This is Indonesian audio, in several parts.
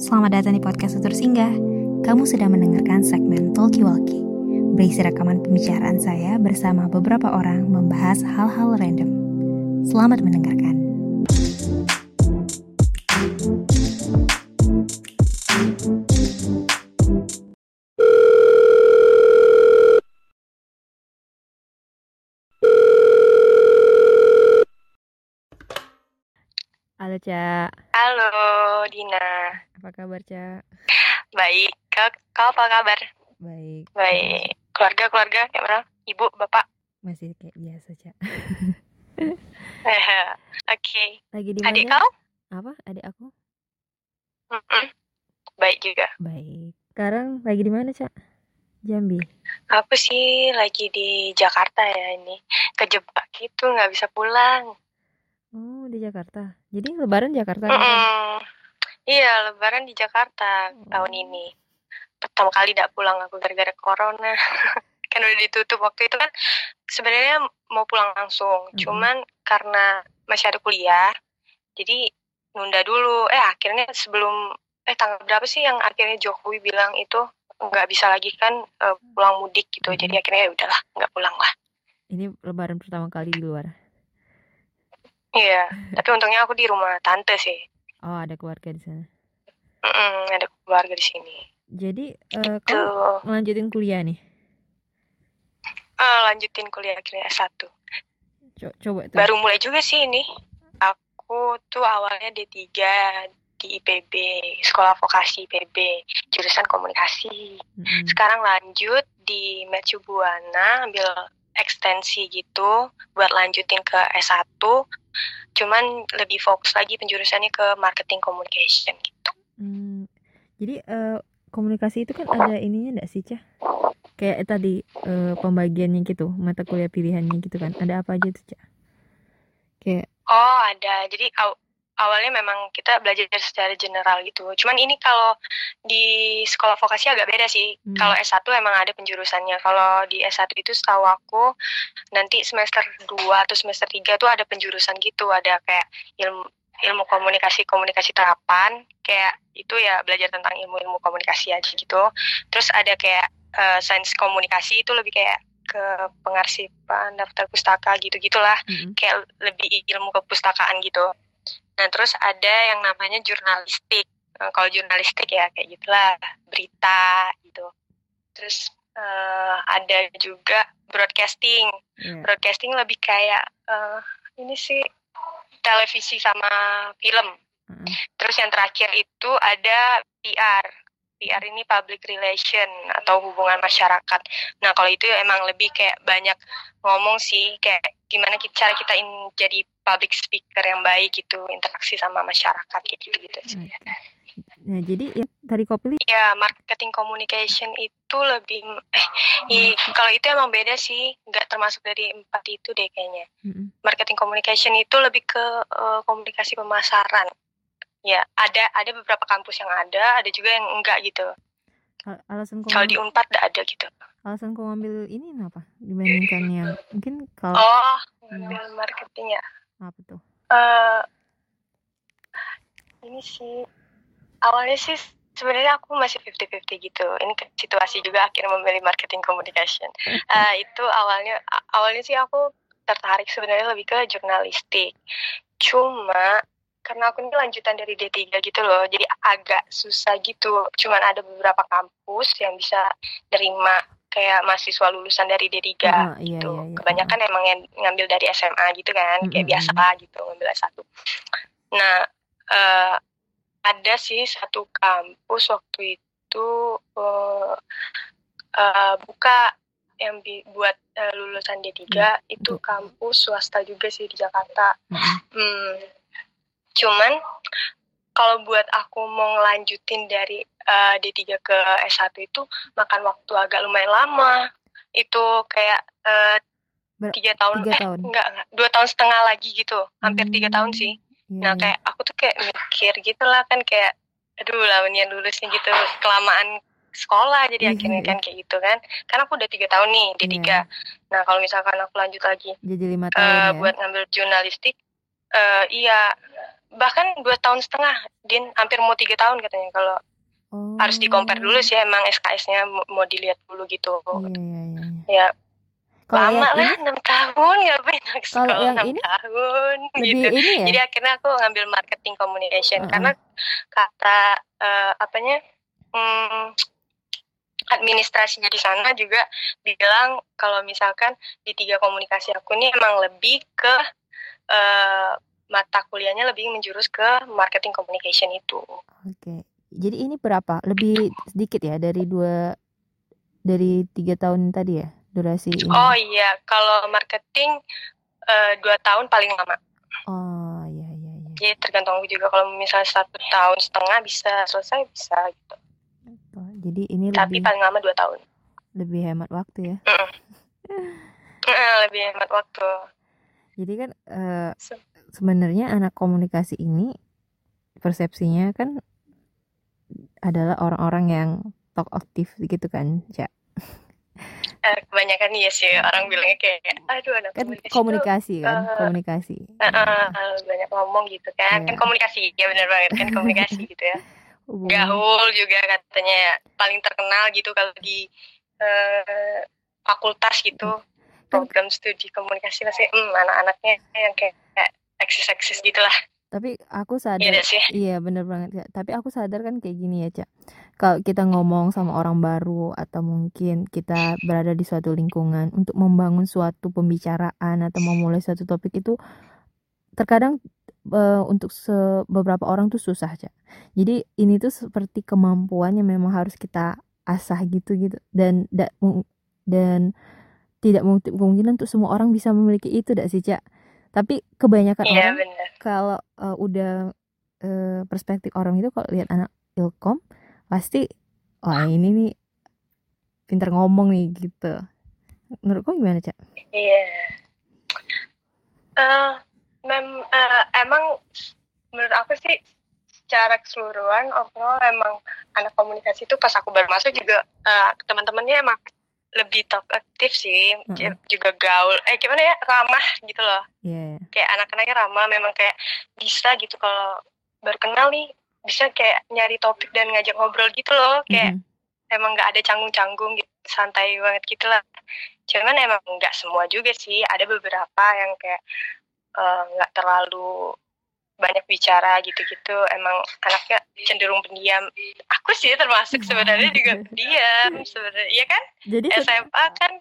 Selamat datang di podcast Tutur Singgah. Kamu sedang mendengarkan segmen Talkie Walkie. Berisi rekaman pembicaraan saya bersama beberapa orang membahas hal-hal random. Selamat mendengarkan. Halo, Cak. Apa kabar, Cak? Baik. Kau, kau apa kabar? Baik. Baik. Keluarga-keluarga kayak mana? Ibu, bapak? Masih kayak biasa, Cak. Oke. Lagi di Adik mana? kau? Apa? Adik aku? Mm-mm. Baik juga. Baik. Sekarang lagi di mana, Cak? Jambi. Aku sih lagi di Jakarta ya ini. Kejebak gitu, nggak bisa pulang. Oh, di Jakarta. Jadi lebaran Jakarta kan? Iya, lebaran di Jakarta tahun ini. Pertama kali tidak pulang aku gara-gara corona. kan udah ditutup waktu itu kan sebenarnya mau pulang langsung. Mm-mm. Cuman karena masih ada kuliah, jadi nunda dulu. Eh akhirnya sebelum eh tanggal berapa sih yang akhirnya Jokowi bilang itu nggak bisa lagi kan eh, pulang mudik gitu. Jadi Mm-mm. akhirnya ya udahlah nggak pulang lah. Ini lebaran pertama kali di luar. Iya, tapi untungnya aku di rumah tante sih. Oh, ada keluarga di sana. Mm-mm, ada keluarga di sini. Jadi, Tuh. kamu lanjutin kuliah nih? Ah, lanjutin kuliah akhirnya S1. Co- coba tuh. Baru mulai juga sih ini. Aku tuh awalnya D3 di IPB, Sekolah Vokasi IPB, jurusan komunikasi. Mm-mm. Sekarang lanjut di Mercu Buana, ambil ekstensi gitu buat lanjutin ke S1. Cuman lebih fokus lagi penjurusannya ke marketing communication gitu. Hmm, jadi eh, komunikasi itu kan ada ininya enggak sih, Cah? Kayak tadi eh, pembagiannya gitu, mata kuliah pilihannya gitu kan. Ada apa aja tuh, Cah? Kayak Oh, ada. Jadi awalnya memang kita belajar secara general gitu. Cuman ini kalau di sekolah vokasi agak beda sih. Hmm. Kalau S1 emang ada penjurusannya. Kalau di S1 itu setahu aku nanti semester 2 atau semester 3 tuh ada penjurusan gitu. Ada kayak ilmu ilmu komunikasi komunikasi terapan kayak itu ya belajar tentang ilmu-ilmu komunikasi aja gitu. Terus ada kayak eh, sains komunikasi itu lebih kayak ke pengarsipan daftar pustaka gitu-gitulah mm-mm. kayak lebih ilmu kepustakaan gitu. Nah terus ada yang namanya jurnalistik. Nah, kalau jurnalistik ya kayak gitulah berita gitu. Terus eh, ada juga broadcasting. Iya. Broadcasting lebih kayak eh, ini sih televisi sama film. Heeh. Terus yang terakhir itu ada PR. PR ini public relation atau hubungan masyarakat. Nah kalau itu emang lebih kayak banyak ngomong sih kayak gimana kita, cara kita in, jadi public speaker yang baik gitu interaksi sama masyarakat gitu gitu sih. Nah, jadi ya, tadi kau pilih Ya marketing communication itu lebih eh i- kalau itu emang beda sih nggak termasuk dari empat itu deh kayaknya. Marketing communication itu lebih ke eh, komunikasi pemasaran. Ya ada ada beberapa kampus yang ada, ada juga yang enggak gitu. Al- alasan Kalau di Unpad nggak ada gitu. alasan kau ngambil ini apa dibandingkan yang mungkin kalau Oh, Hmm. marketing ya. apa tuh? Eh ini sih awalnya sih sebenarnya aku masih 50-50 gitu. Ini situasi juga akhirnya memilih marketing communication. Eh, itu awalnya awalnya sih aku tertarik sebenarnya lebih ke jurnalistik. Cuma karena aku ini lanjutan dari D3 gitu loh, jadi agak susah gitu. Cuman ada beberapa kampus yang bisa nerima kayak mahasiswa lulusan dari D3 Ah, iya, gitu. iya, iya. Kebanyakan emang yang ngambil dari SMA gitu kan, kayak Mm-mm. biasa lah gitu ngambil S1. Nah, eh, ada sih satu kampus waktu itu eh, eh, buka yang bi- buat eh, lulusan D3 itu betul. kampus swasta juga sih di Jakarta. Mm-mm. Hmm, cuman kalau buat aku mau ngelanjutin dari eh, D3 ke S1 itu makan waktu agak lumayan lama. Itu kayak Ber- tiga tahun, tiga eh tahun. enggak, enggak, dua tahun setengah lagi gitu, hampir tiga Hmm, tahun sih. Iya, Nah iya. kayak aku tuh kayak mikir gitu lah kan kayak, aduh lawannya lulusnya gitu kelamaan sekolah jadi Iya, akhirnya kan kayak gitu kan. Karena aku udah tiga tahun nih D3. Iya. Nah kalau misalkan aku lanjut lagi jadi lima tahun ya buat ngambil jurnalistik, eh, iya bahkan dua tahun setengah din hampir mau tiga tahun katanya kalau oh. harus di compare dulu sih emang SKS-nya mau- dilihat dulu gitu Iya, iya, iya. ya Kalau lama lah enam tahun ngapain aku Kalau sekolah enam ini tahun lebih gitu ini ya? jadi akhirnya aku ngambil marketing communication Heeh. karena kata eh, apanya hmm, administrasinya di sana juga bilang kalau misalkan di tiga komunikasi aku ini emang lebih ke eh, mata kuliahnya lebih menjurus ke marketing communication itu Oke. Jadi ini berapa? Lebih sedikit ya dari dua dari tiga tahun tadi ya durasi ini. oh iya kalau marketing eh, dua tahun paling lama Oh, iya iya iya. jadi tergantung juga kalau misalnya satu tahun setengah bisa selesai bisa gitu Oh, jadi ini tapi lebih paling lama dua tahun lebih hemat waktu ya. Eh, lebih hemat waktu Jadi kan Se- sebenarnya anak komunikasi ini persepsinya kan adalah orang-orang yang talk aktif gitu kan, Cak. Eh, kebanyakan iya sih orang bilangnya kayak aduh anak Kan komunikasi, komunikasi kan, eh, komunikasi. eh, eh, banyak ngomong gitu kan Iya. kan komunikasi ya benar banget kan komunikasi gitu ya Gaul juga katanya ya, paling terkenal gitu kalau di eh, fakultas gitu program studi komunikasi pasti hmm, anak-anaknya yang kayak, kayak eksis-eksis gitu lah Tapi aku sadar Iya sih? Iya bener banget Cak. Tapi aku sadar kan kayak gini ya Cak. Kalau kita ngomong sama orang baru Atau mungkin kita berada di suatu lingkungan Untuk membangun suatu pembicaraan Atau memulai suatu topik itu Terkadang eh, untuk se- beberapa orang tuh susah Cak. Jadi ini tuh seperti kemampuan yang memang harus kita asah gitu gitu. Dan da- dan tidak mungkin kemungkinan untuk semua orang bisa memiliki itu dak sih Cak Tapi kebanyakan iya orang kalau uh, udah uh, perspektif orang itu kalau lihat anak ilkom pasti wah ini nih pinter ngomong nih gitu menurut kamu gimana cak? Iya. Eh, mem- eh, emang menurut aku sih secara keseluruhan overall emang anak komunikasi itu pas aku baru masuk juga eh, teman-temannya emang lebih talk aktif sih Mm-mm. juga gaul. Eh gimana ya? Ramah gitu loh. Iya. Kayak anak-anaknya ramah memang kayak bisa gitu kalau baru kenal nih bisa kayak nyari topik dan ngajak ngobrol gitu loh. Kayak Mm-mm. emang nggak ada canggung-canggung gitu santai banget gitu lah. Cuman emang nggak semua juga sih. Ada beberapa yang kayak eh, nggak terlalu banyak bicara gitu-gitu. Emang anaknya cenderung pendiam. Aku sih termasuk sebenarnya juga pendiam sebenarnya. Iya kan? Jadi SMA kan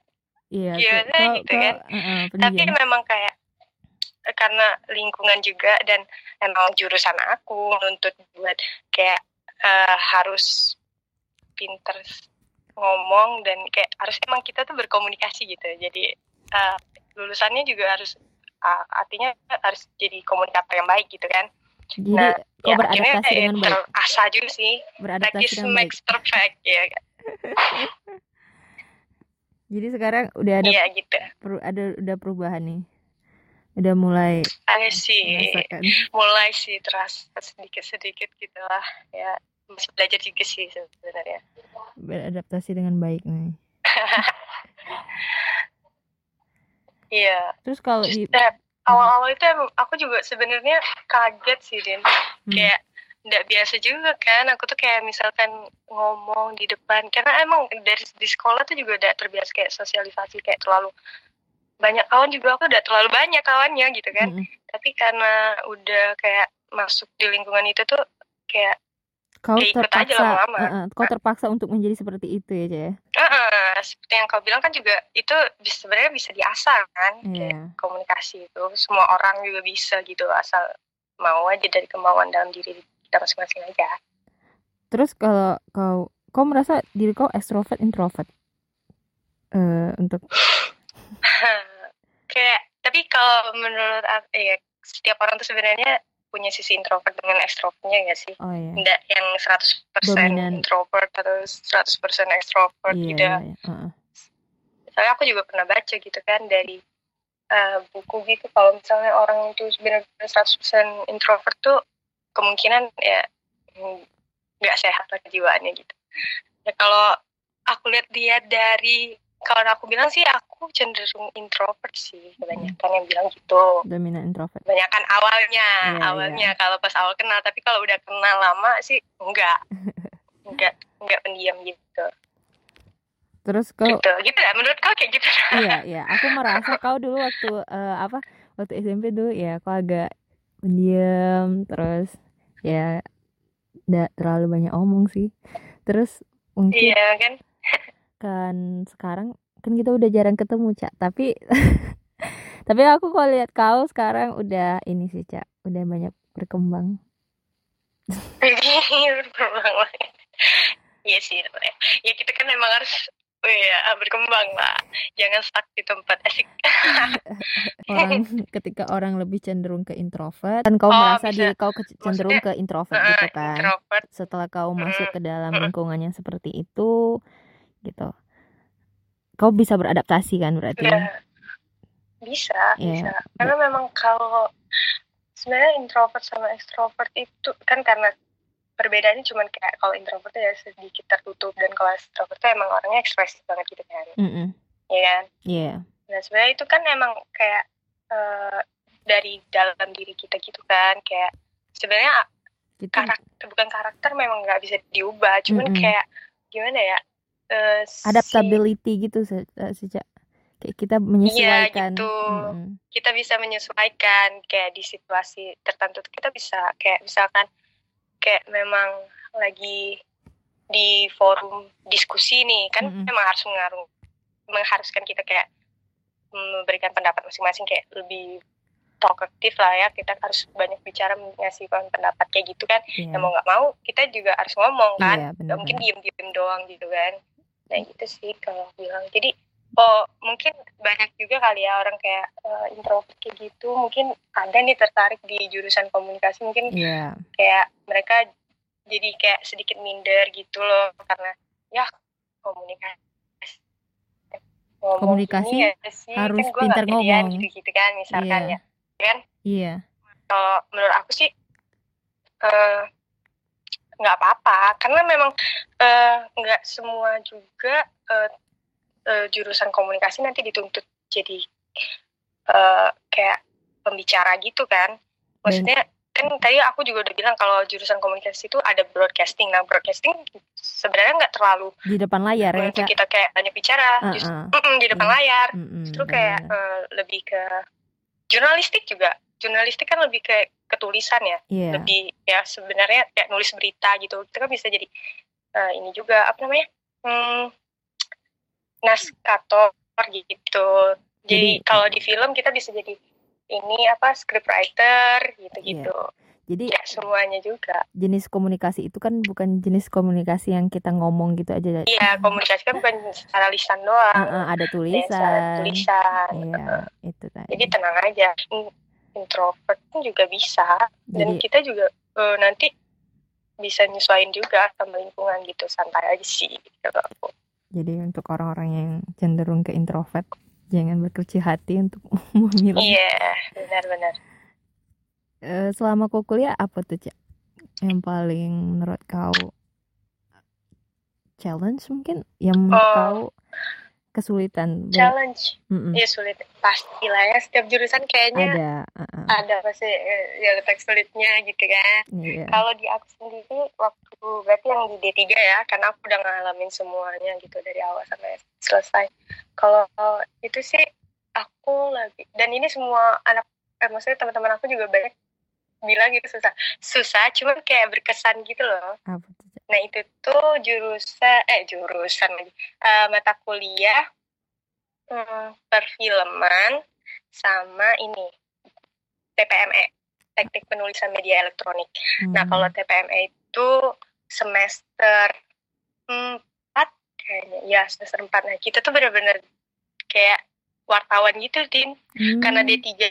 iya gimana kalau- gitu kalau- kan. uh-uh, tapi memang kayak eh, karena lingkungan juga dan emang jurusan aku nuntut buat kayak eh, harus pinter ngomong dan kayak harus emang kita tuh berkomunikasi gitu. Jadi eh, lulusannya juga harus ah, artinya harus jadi komunikator yang baik gitu kan. Jadi nah, kau ya beradaptasi dengan baik. terasa juga sih. Beradaptasi practice dengan baik. makes perfect ya kan? jadi sekarang udah ada iya gitu. peru- ada udah perubahan nih. Udah mulai ada sih merasakan. Mulai sih terasa sedikit-sedikit gitu lah ya. Masih belajar juga sih sebenarnya. Beradaptasi dengan baik nih iya. Terus kalau di eh, awal-awal itu aku juga sebenarnya kaget sih Din. Hmm. kayak nggak biasa juga kan. Aku tuh kayak misalkan ngomong di depan karena emang dari di sekolah tuh juga udah terbiasa kayak sosialisasi kayak terlalu banyak kawan juga. Aku udah terlalu banyak kawannya gitu kan. Mm-mm. tapi karena udah kayak masuk di lingkungan itu tuh kayak kau Ya, ikut aja terpaksa lama-lama. uh-uh, kau terpaksa untuk menjadi seperti itu ya Cak ya "Eh, seperti yang kau bilang kan juga itu sebenarnya bisa diasah kan kayak Iya. komunikasi itu semua orang juga bisa gitu asal mau aja dari kemauan dalam diri kita masing-masing aja Terus kalau kau kau merasa diri kau extrovert introvert? Eh untuk kayak tapi kalau menurut aku ya setiap orang tuh sebenarnya punya sisi introvert dengan ekstrovertnya ya sih oh ya. tidak yang 100% Dominan. introvert atau 100% extrovert Iya, gitu iya, iya. Heeh. soalnya aku juga pernah baca gitu kan dari eh, buku gitu kalau misalnya orang itu benar-benar 100% introvert tuh kemungkinan ya nggak sehat lah kejiwaannya gitu ya kalau aku lihat dia dari kalau aku bilang sih aku cenderung introvert sih kebanyakan yang bilang gitu. Dominan introvert. Kebanyakan awalnya Iya, awalnya. Kalau pas awal kenal tapi kalau udah kenal lama sih enggak. Enggak enggak pendiam gitu. Terus kau gitu. Gitu ya menurut kau kayak gitu. Iya iya. Aku merasa kau dulu waktu eh, apa waktu SMP dulu ya kau agak pendiam terus ya tidak terlalu banyak omong sih. Terus mungkin iya kan kan sekarang kan kita udah jarang ketemu cak tapi tapi aku kalau lihat kau sekarang udah ini sih cak udah banyak berkembang iya sih ya kita kan memang harus Oh iya, berkembang lah. Jangan stuck di tempat asik. orang ketika orang lebih cenderung ke introvert kan kau Oh, merasa bisa. diri kau ke- cenderung ke introvert Eh, gitu kan Introvert. setelah kau masuk ke dalam Mm. lingkungan yang seperti itu gitu kau bisa beradaptasi kan berarti Ya, bisa, Iya. bisa. Karena memang kalau sebenarnya introvert sama extrovert itu kan karena perbedaannya cuma kayak kalau introvert tuh ya sedikit tertutup dan kalau extrovert tuh emang orangnya ekspresif banget gitu kan, Mm-mm. ya kan? Iya. Nah sebenarnya itu kan emang kayak eh, dari dalam diri kita gitu kan, kayak sebenarnya Gitu. karakter bukan karakter memang nggak bisa diubah, cuman Mm-mm. kayak gimana ya? Si- adaptability gitu se- eh, sejak kayak kita menyesuaikan gitu. Mm-mm. kita bisa menyesuaikan kayak di situasi tertentu kita bisa kayak misalkan kayak memang lagi di forum diskusi nih kan Mm-mm. memang harus mengaruh mengharuskan kita kayak memberikan pendapat masing-masing kayak lebih talkative lah ya kita harus banyak bicara mengasihkan pendapat kayak gitu kan Iya. ya mau nggak mau kita juga harus ngomong kan Iya, nggak mungkin benar-benar. diem-diem doang gitu kan nah gitu sih kalau bilang jadi oh mungkin banyak juga kali ya orang kayak eh, introvert kayak gitu mungkin ada nih tertarik di jurusan komunikasi mungkin Iya. kayak mereka jadi kayak sedikit minder gitu loh karena ya komunikasi ngomong Komunikasi ya sih, harus kan pintar ngomong. gitu-gitu kan misalkan Iya. ya kan Iya. kalau menurut aku sih eh, nggak apa-apa. Karena memang eh, nggak semua juga eh, eh, jurusan komunikasi nanti dituntut jadi eh, kayak pembicara gitu kan. Maksudnya kan tadi aku juga udah bilang kalau jurusan komunikasi itu ada broadcasting. Nah broadcasting sebenarnya nggak terlalu Di depan layar ya, kita kayak banyak bicara. Just- Uh-uh. Mm-mm, di depan Iya. layar. Mm-mm, justru kayak eh, lebih ke jurnalistik juga jurnalistik kan lebih kayak ketulisan ya. Iya. lebih ya sebenarnya kayak nulis berita gitu. Itu kan bisa jadi eh, ini juga apa namanya hmm, naskator gitu. Jadi Jadi- kalau di film kita bisa jadi ini apa scriptwriter gitu gitu Jadi ya semuanya juga. jenis komunikasi itu kan bukan jenis komunikasi yang kita ngomong gitu aja. iya komunikasi kan bukan secara lisan doang. Uh-uh, ada ada secara tulisan. tulisan. Iya, itu tadi. jadi tenang aja introvert pun juga bisa dan Jadi kita juga eh, nanti bisa nyesuaiin juga sama lingkungan gitu santai aja sih gitu. jadi untuk orang-orang yang cenderung ke introvert jangan berkecil hati untuk memilih. iya benar-benar Eh, selama kau kuliah apa tuh Cak? Yang paling menurut kau challenge mungkin yang menurut Oh. kau kesulitan. Challenge Mm-mm. ya sulit pastilah ya setiap jurusan kayaknya Ada. uh-uh. ada pasti eh, ya letak sulitnya gitu kan Iya. kalau di aku sendiri waktu berarti yang di D3 ya karena aku udah ngalamin semuanya gitu dari awal sampai selesai kalau itu sih aku lagi dan ini semua anak eh, maksudnya teman-teman aku juga banyak bilang gitu susah susah cuman kayak berkesan gitu loh Apa tuh Cak? Nah itu tuh jurusan eh jurusan lagi eh, mata kuliah hmm, perfilman sama ini TPME teknik penulisan media elektronik Nah, Hmm. kalau TPME itu semester 4 kayaknya. Ya, semester 4. Nah, kita tuh bener-bener kayak wartawan gitu, Din. Hmm, Karena D3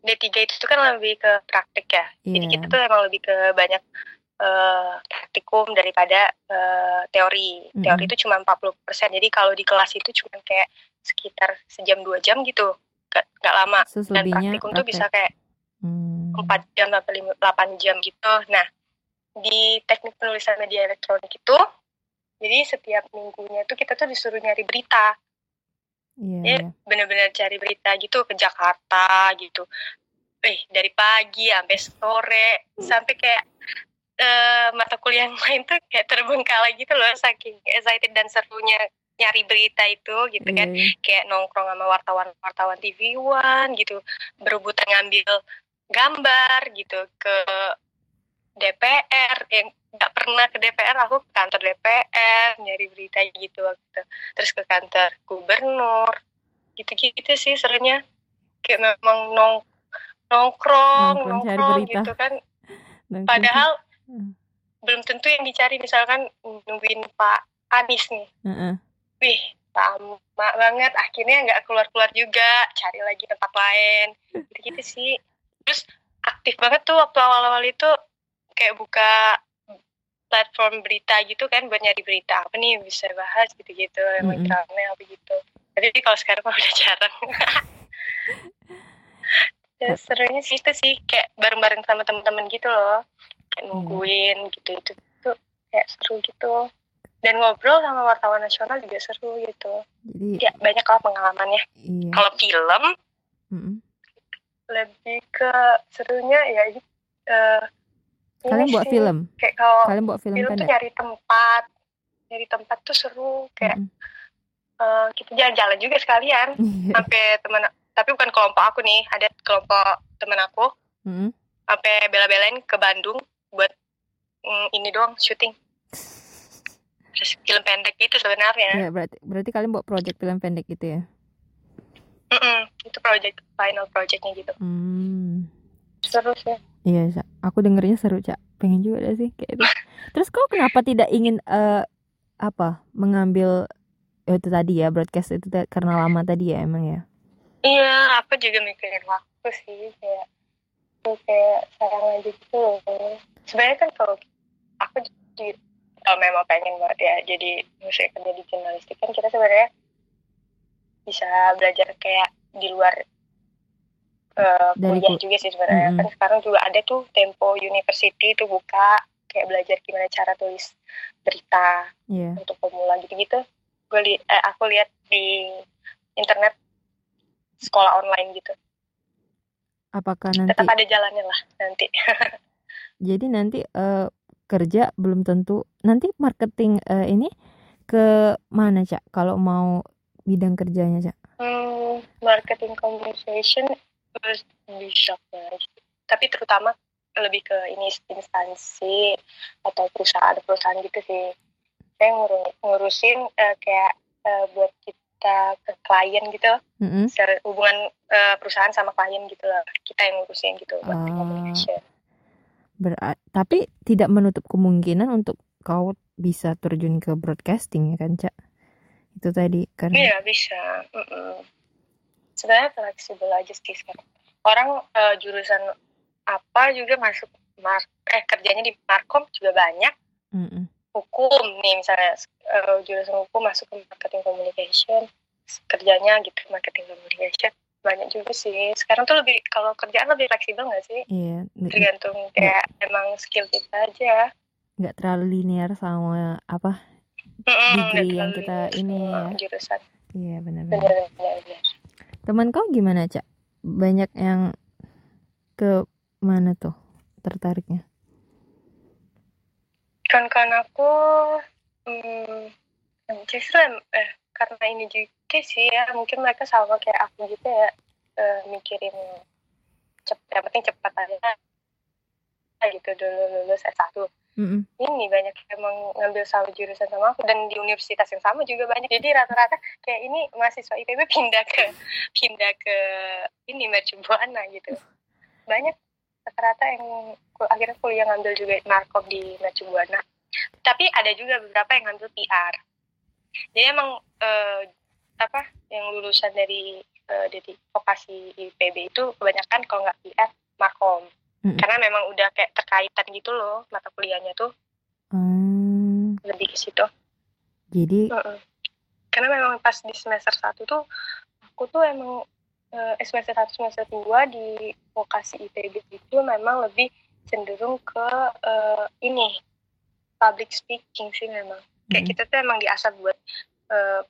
D3 itu kan lebih ke praktik ya. Jadi Iya. kita tuh emang lebih ke banyak eh, praktikum daripada eh, teori. Teori Mm-mm. itu cuma 40%. Jadi kalau di kelas itu cuma kayak sekitar sejam dua jam gitu. Gak, gak lama. Dan praktikum tuh bisa kayak Hmm. 4 jam sampai lima- 8 jam gitu. Nah, di teknik penulisan media elektronik itu jadi setiap minggunya tuh kita tuh disuruh nyari berita Iya, ya iya. bener-bener cari berita gitu ke Jakarta gitu eh dari pagi sampai sore sampai kayak eh, mata kuliah yang lain tuh kayak terbengkalai gitu loh saking excited dan serunya nyari berita itu gitu kan. Iya. kayak nongkrong sama wartawan-wartawan TV One gitu berebutan ngambil gambar gitu ke DPR yang nggak pernah ke DPR aku ke kantor DPR nyari berita gitu waktu terus ke kantor gubernur gitu-gitu sih serunya. Kayak memang nong nongkrong Nongkrong nongkrong gitu kan. Dan padahal Hmm. belum tentu yang dicari misalkan nungguin Pak Anies nih. Heeh. wih lama banget akhirnya nggak keluar keluar juga cari lagi tempat lain. Gitu gitu sih. Terus aktif banget tuh waktu awal awal itu kayak buka platform berita gitu kan buat nyari berita apa nih bisa bahas gitu gitu yang rame apa gitu. Jadi kalau sekarang mah udah jarang. Ya, serunya sih itu sih kayak bareng bareng sama teman-teman gitu loh kayak nungguin gitu itu tuh kayak seru gitu dan ngobrol sama wartawan nasional juga seru gitu Jadi ya banyak lah pengalamannya iya. kalau film Mm-mm. lebih ke serunya ya ini Kalian buat sih, film? kayak kalau Kalian buat film film tuh nyari tempat nyari tempat tuh seru kayak Mm-mm. eh, kita jalan-jalan juga sekalian sampai teman tapi bukan kelompok aku nih ada kelompok teman aku Mm-mm. sampai bela-belain ke Bandung buat mm, ini doang syuting terus film pendek gitu sebenarnya Iya, berarti berarti kalian buat project film pendek gitu ya? Mm-mm, itu project final projectnya gitu Hmm. seru sih Iya, Sa. aku dengernya seru, Cak. Pengen juga deh sih kayak itu. Terus kau kenapa tidak ingin eh apa? Mengambil eh, itu tadi ya, broadcast itu karena lama tadi ya emang ya. iya aku juga mikirin waktu sih kayak tuh kayak sayang aja gitu loh sebenarnya kan kalau aku jadi kalau memang pengen banget ya jadi misalnya kerja di jurnalistik kan kita sebenarnya bisa belajar kayak di luar Dari kuliah ku- juga sih sebenarnya Mm-mm. kan sekarang juga ada tuh Tempo University itu buka kayak belajar gimana cara tulis berita Iya. untuk pemula gitu-gitu gue li eh, aku lihat di internet sekolah online gitu Apakah nanti tetap ada jalannya lah nanti jadi nanti eh, kerja belum tentu nanti marketing eh, ini ke mana, Cak? Kalau mau bidang kerjanya, Cak? hmm, marketing communication terus bisa tapi terutama lebih ke ini instansi atau perusahaan-perusahaan gitu sih saya nguru- ngurusin eh, kayak eh, buat kita ke klien gitu secara hubungan eh, perusahaan sama klien gitu lah kita yang ngurusin gitu buat Ah. communication Berat, tapi tidak menutup kemungkinan untuk kau bisa terjun ke broadcasting ya kan, Cak? Itu tadi karena Iya bisa. Mm-mm. Sebenarnya fleksibel aja sih sekarang. Orang eh, jurusan apa juga masuk mar eh kerjanya di markom juga banyak. Mm-mm. Hukum nih misalnya eh, jurusan hukum masuk ke marketing communication, kerjanya gitu marketing communication banyak juga sih. Sekarang tuh lebih kalau kerjaan lebih fleksibel nggak sih? Iya, Tergantung kayak emang skill kita aja. nggak terlalu linear sama apa? Degree yang kita ini ya. jurusan. Iya benar-benar. Teman kau gimana, Cak? Banyak yang ke mana tuh tertariknya? Kan aku hmm, justru eh karena ini juga sih ya mungkin mereka sama kayak aku gitu ya eh, mikirin cep yang penting cepat aja. Gitu dulu lulus S1 Mm-mm. ini banyak yang emang ngambil sama jurusan sama aku dan di universitas yang sama juga banyak. Jadi rata-rata kayak ini mahasiswa IPB pindah ke pindah ke ini Mercu Buana gitu. Banyak rata-rata yang akhirnya kuliah ngambil juga markom di Mercu Buana tapi ada juga beberapa yang ngambil PR jadi emang eh, apa yang lulusan dari eh, dari vokasi IPB itu kebanyakan kalau nggak PR markom Mm-mm. karena memang udah kayak terkaitan gitu loh mata kuliahnya tuh. Hmm, lebih ke situ. Jadi Heeh. karena memang pas di semester satu tuh aku tuh emang eh, semester satu semester dua di vokasi IPB itu memang lebih cenderung ke eh, ini public speaking sih memang kayak Mm. kita tuh emang diasah buat eh,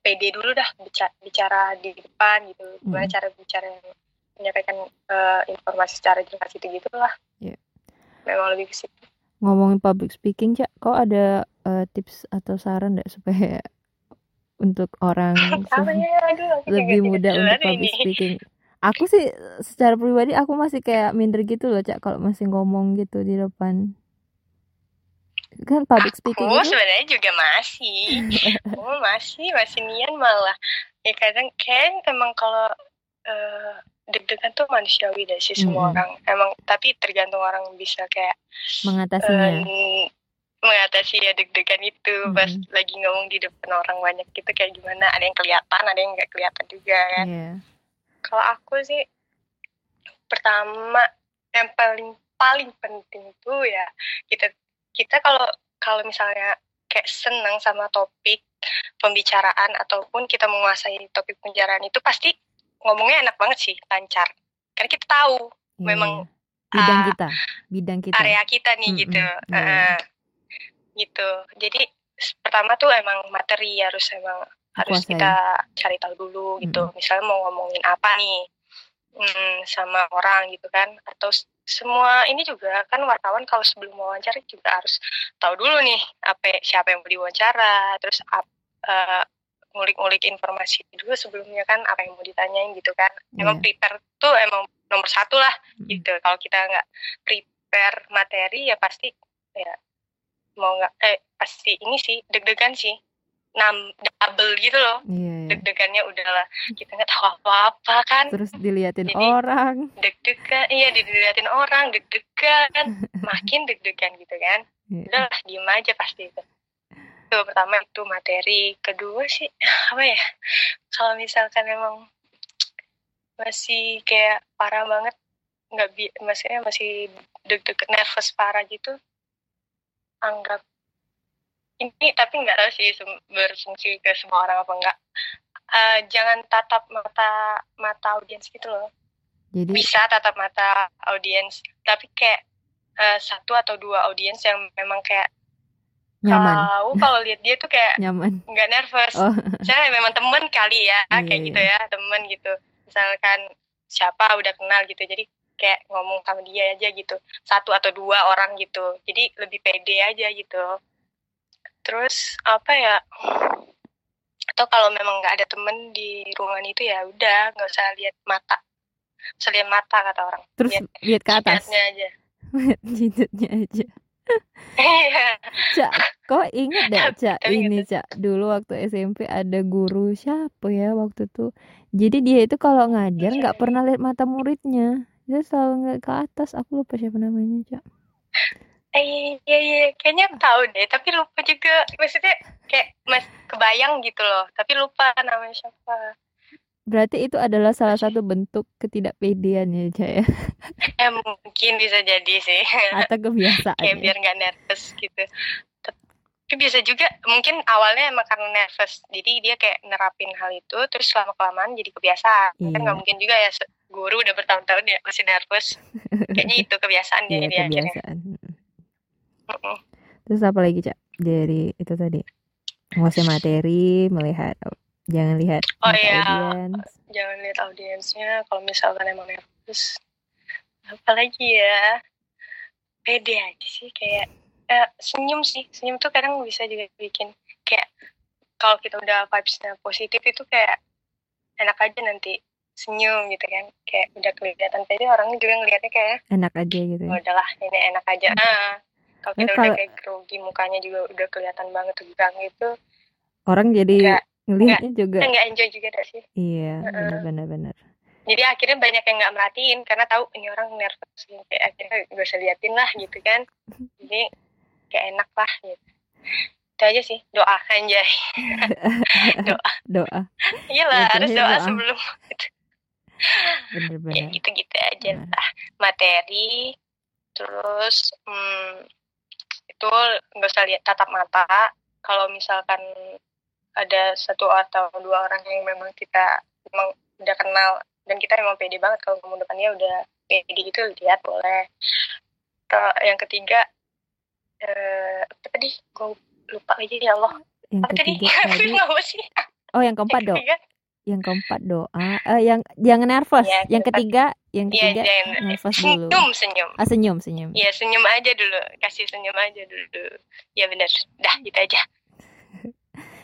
pede dulu dah bicara, bicara di depan gitu gimana Mm. cara bicara menyampaikan eh, informasi secara jelas gitu gitulah Iya. memang lebih ke situ Ngomongin public speaking, Cak, kok ada eh, tips atau saran nggak supaya untuk orang ya lebih mudah untuk public speaking? Aku sih secara pribadi aku masih kayak minder gitu loh, Cak, kalau masih ngomong gitu di depan. Kan public speaking aku sebenarnya juga masih aku masih masih nian malah ya kadang kayak emang kalau eh, deg-degan tuh manusiawi deh sih semua Mm-mm. orang emang tapi tergantung orang bisa kayak mengatasinya. eh, mengatasi ya deg-degan itu pas Mm-mm. lagi ngomong di depan orang banyak gitu kayak gimana ada yang kelihatan ada yang nggak kelihatan juga kan Iya. kalau aku sih pertama yang paling paling penting tuh ya kita kita kalau kalau misalnya kayak senang sama topik pembicaraan ataupun kita menguasai topik pembicaraan itu pasti ngomongnya enak banget sih lancar karena kita tahu Iya, memang bidang ah, kita, bidang kita. area kita nih Mm-mm, gitu iya, iya. Gitu. Jadi pertama tuh emang materi harus emang harus Kuasai. kita cari tahu dulu gitu. Mm-mm. misalnya mau ngomongin apa nih hmm, sama orang gitu kan. Atau semua ini juga kan wartawan kalau sebelum wawancara juga harus tahu dulu nih apa siapa yang mau diwawancara. Terus ap- eh, ngulik-ngulik informasi dulu sebelumnya kan apa yang mau ditanyain gitu kan. Emang Iya. prepare tuh emang nomor satu lah gitu. Kalau kita nggak prepare materi ya pasti ya mau nggak eh pasti ini sih deg-degan sih. Nam double gitu loh. Iya, iya. deg-degannya udahlah. Kita nggak tahu apa-apa kan. Terus diliatin Jadi- orang. deg-degan iya dilihatin orang deg-degan. Makin deg-degan gitu kan. Iya. udahlah diem aja pasti itu. Itu pertama itu materi. Kedua sih apa ya? Kalau misalkan emang masih kayak parah banget nggak bi maksudnya masih deg-degan nervous parah gitu anggap ini tapi nggak tahu sih berfungsi ke semua orang apa enggak Eh, jangan tatap mata mata audiens gitu loh. Jadi bisa tatap mata audiens tapi kayak eh, satu atau dua audiens yang memang kayak nyaman, tahu kalau lihat dia tuh kayak nyaman. nggak nervous. Oh, saya memang temen kali ya Iya, kayak iya. gitu ya temen gitu. Misalkan siapa udah kenal gitu jadi kayak ngomong sama dia aja gitu. Satu atau dua orang gitu. Jadi lebih pede aja gitu. Terus apa ya atau kalau memang nggak ada temen di ruangan itu ya udah nggak usah lihat mata. Usah lihat mata kata orang. Terus Lihat lihat ke atas, jidatnya aja. Jidatnya aja. Iya. Cak, kok inget dah Cak ini Cak? Dulu waktu SMP ada guru siapa ya waktu itu. Jadi dia itu kalau ngajar nggak pernah lihat mata muridnya. Dia selalu ngeliat ke atas. Aku lupa siapa namanya Cak. Eh, iya, iya, kayaknya aku tahu deh, tapi lupa juga. Maksudnya kayak mas kebayang gitu loh, tapi lupa namanya siapa. Berarti itu adalah salah satu bentuk ketidakpedean ya Cak ya. Eh, mungkin bisa jadi sih, Atau kebiasaan kayak ya. biar nggak nervous gitu. Tapi bisa juga, mungkin awalnya emang karena nervous, jadi dia kayak nerapin hal itu, terus lama kelamaan jadi kebiasaan. Kan Iya. nggak mungkin juga ya guru udah bertahun-tahun ya masih nervous. Kayaknya itu kebiasaan dia jadi akhirnya. kebiasaan. Mm-mm. Terus apa lagi Cak? Dari itu tadi. Menguasai materi, melihat jangan lihat Oh iya. jangan lihat audiensnya kalau misalkan emang nervous apalagi ya pede aja sih kayak eh, senyum sih senyum tuh kadang bisa juga bikin kayak kalau kita udah vibesnya positif itu kayak enak aja nanti senyum gitu kan kayak udah kelihatan pede orang juga ngelihatnya kayak Enak aja gitu ya. "Oh, udahlah ini enak aja ah kalau Ya, kita kalau- udah kayak grogi mukanya juga udah kelihatan banget tegang gitu Orang jadi Nggak- ngelihatnya juga nggak enjoy juga dah sih iya Heeh. benar-benar benar. jadi akhirnya banyak yang nggak merhatiin karena tahu ini orang nervous gitu. kayak akhirnya gak usah liatin lah gitu kan jadi kayak enak lah gitu itu aja sih doa anjay doa Doa iyalah Ya, harus doa doa. sebelum ya benar-benar. gitu gitu aja Benar. lah. Materi terus hmm, itu nggak usah lihat tatap mata. Kalau misalkan ada satu atau dua orang yang memang kita memang udah kenal dan kita memang pede banget kalau ngomong depannya udah pede gitu lihat boleh. Ke- yang ketiga eh, apa tadi? Gue lupa aja ya Allah. Yang apa tadi? ketiga tadi? sih? Oh yang keempat yang ketiga yang keempat doa eh yang jangan nervous Iya, yang ketiga yang Iya, ketiga jangan- nervous. dulu. Senyum senyum. Ah senyum senyum. Iya senyum aja dulu kasih senyum aja dulu. Ya benar. Dah gitu aja.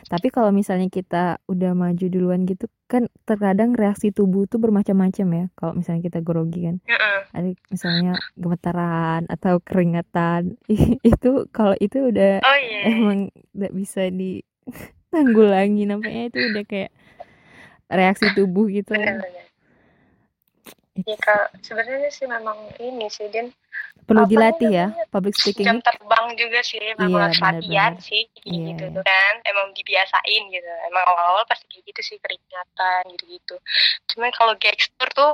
Tapi kalau misalnya kita udah maju duluan gitu kan terkadang reaksi tubuh tuh bermacam-macam ya kalau misalnya kita grogi kan. Heeh. ada misalnya gemetaran atau keringetan itu kalau itu udah oh iya emang nggak bisa ditanggulangi nampaknya itu udah kayak reaksi tubuh gitu. It's- ya kak sebenarnya sih memang ini sih Din. Perlu apa dilatih ya public speaking. jam terbang juga sih memang Iya, harus latihan sih Iya, gitu iya. tuh kan. Emang dibiasain gitu. Emang awal-awal pasti kayak gitu sih keringatan gitu-gitu. Cuman kalau gestur tuh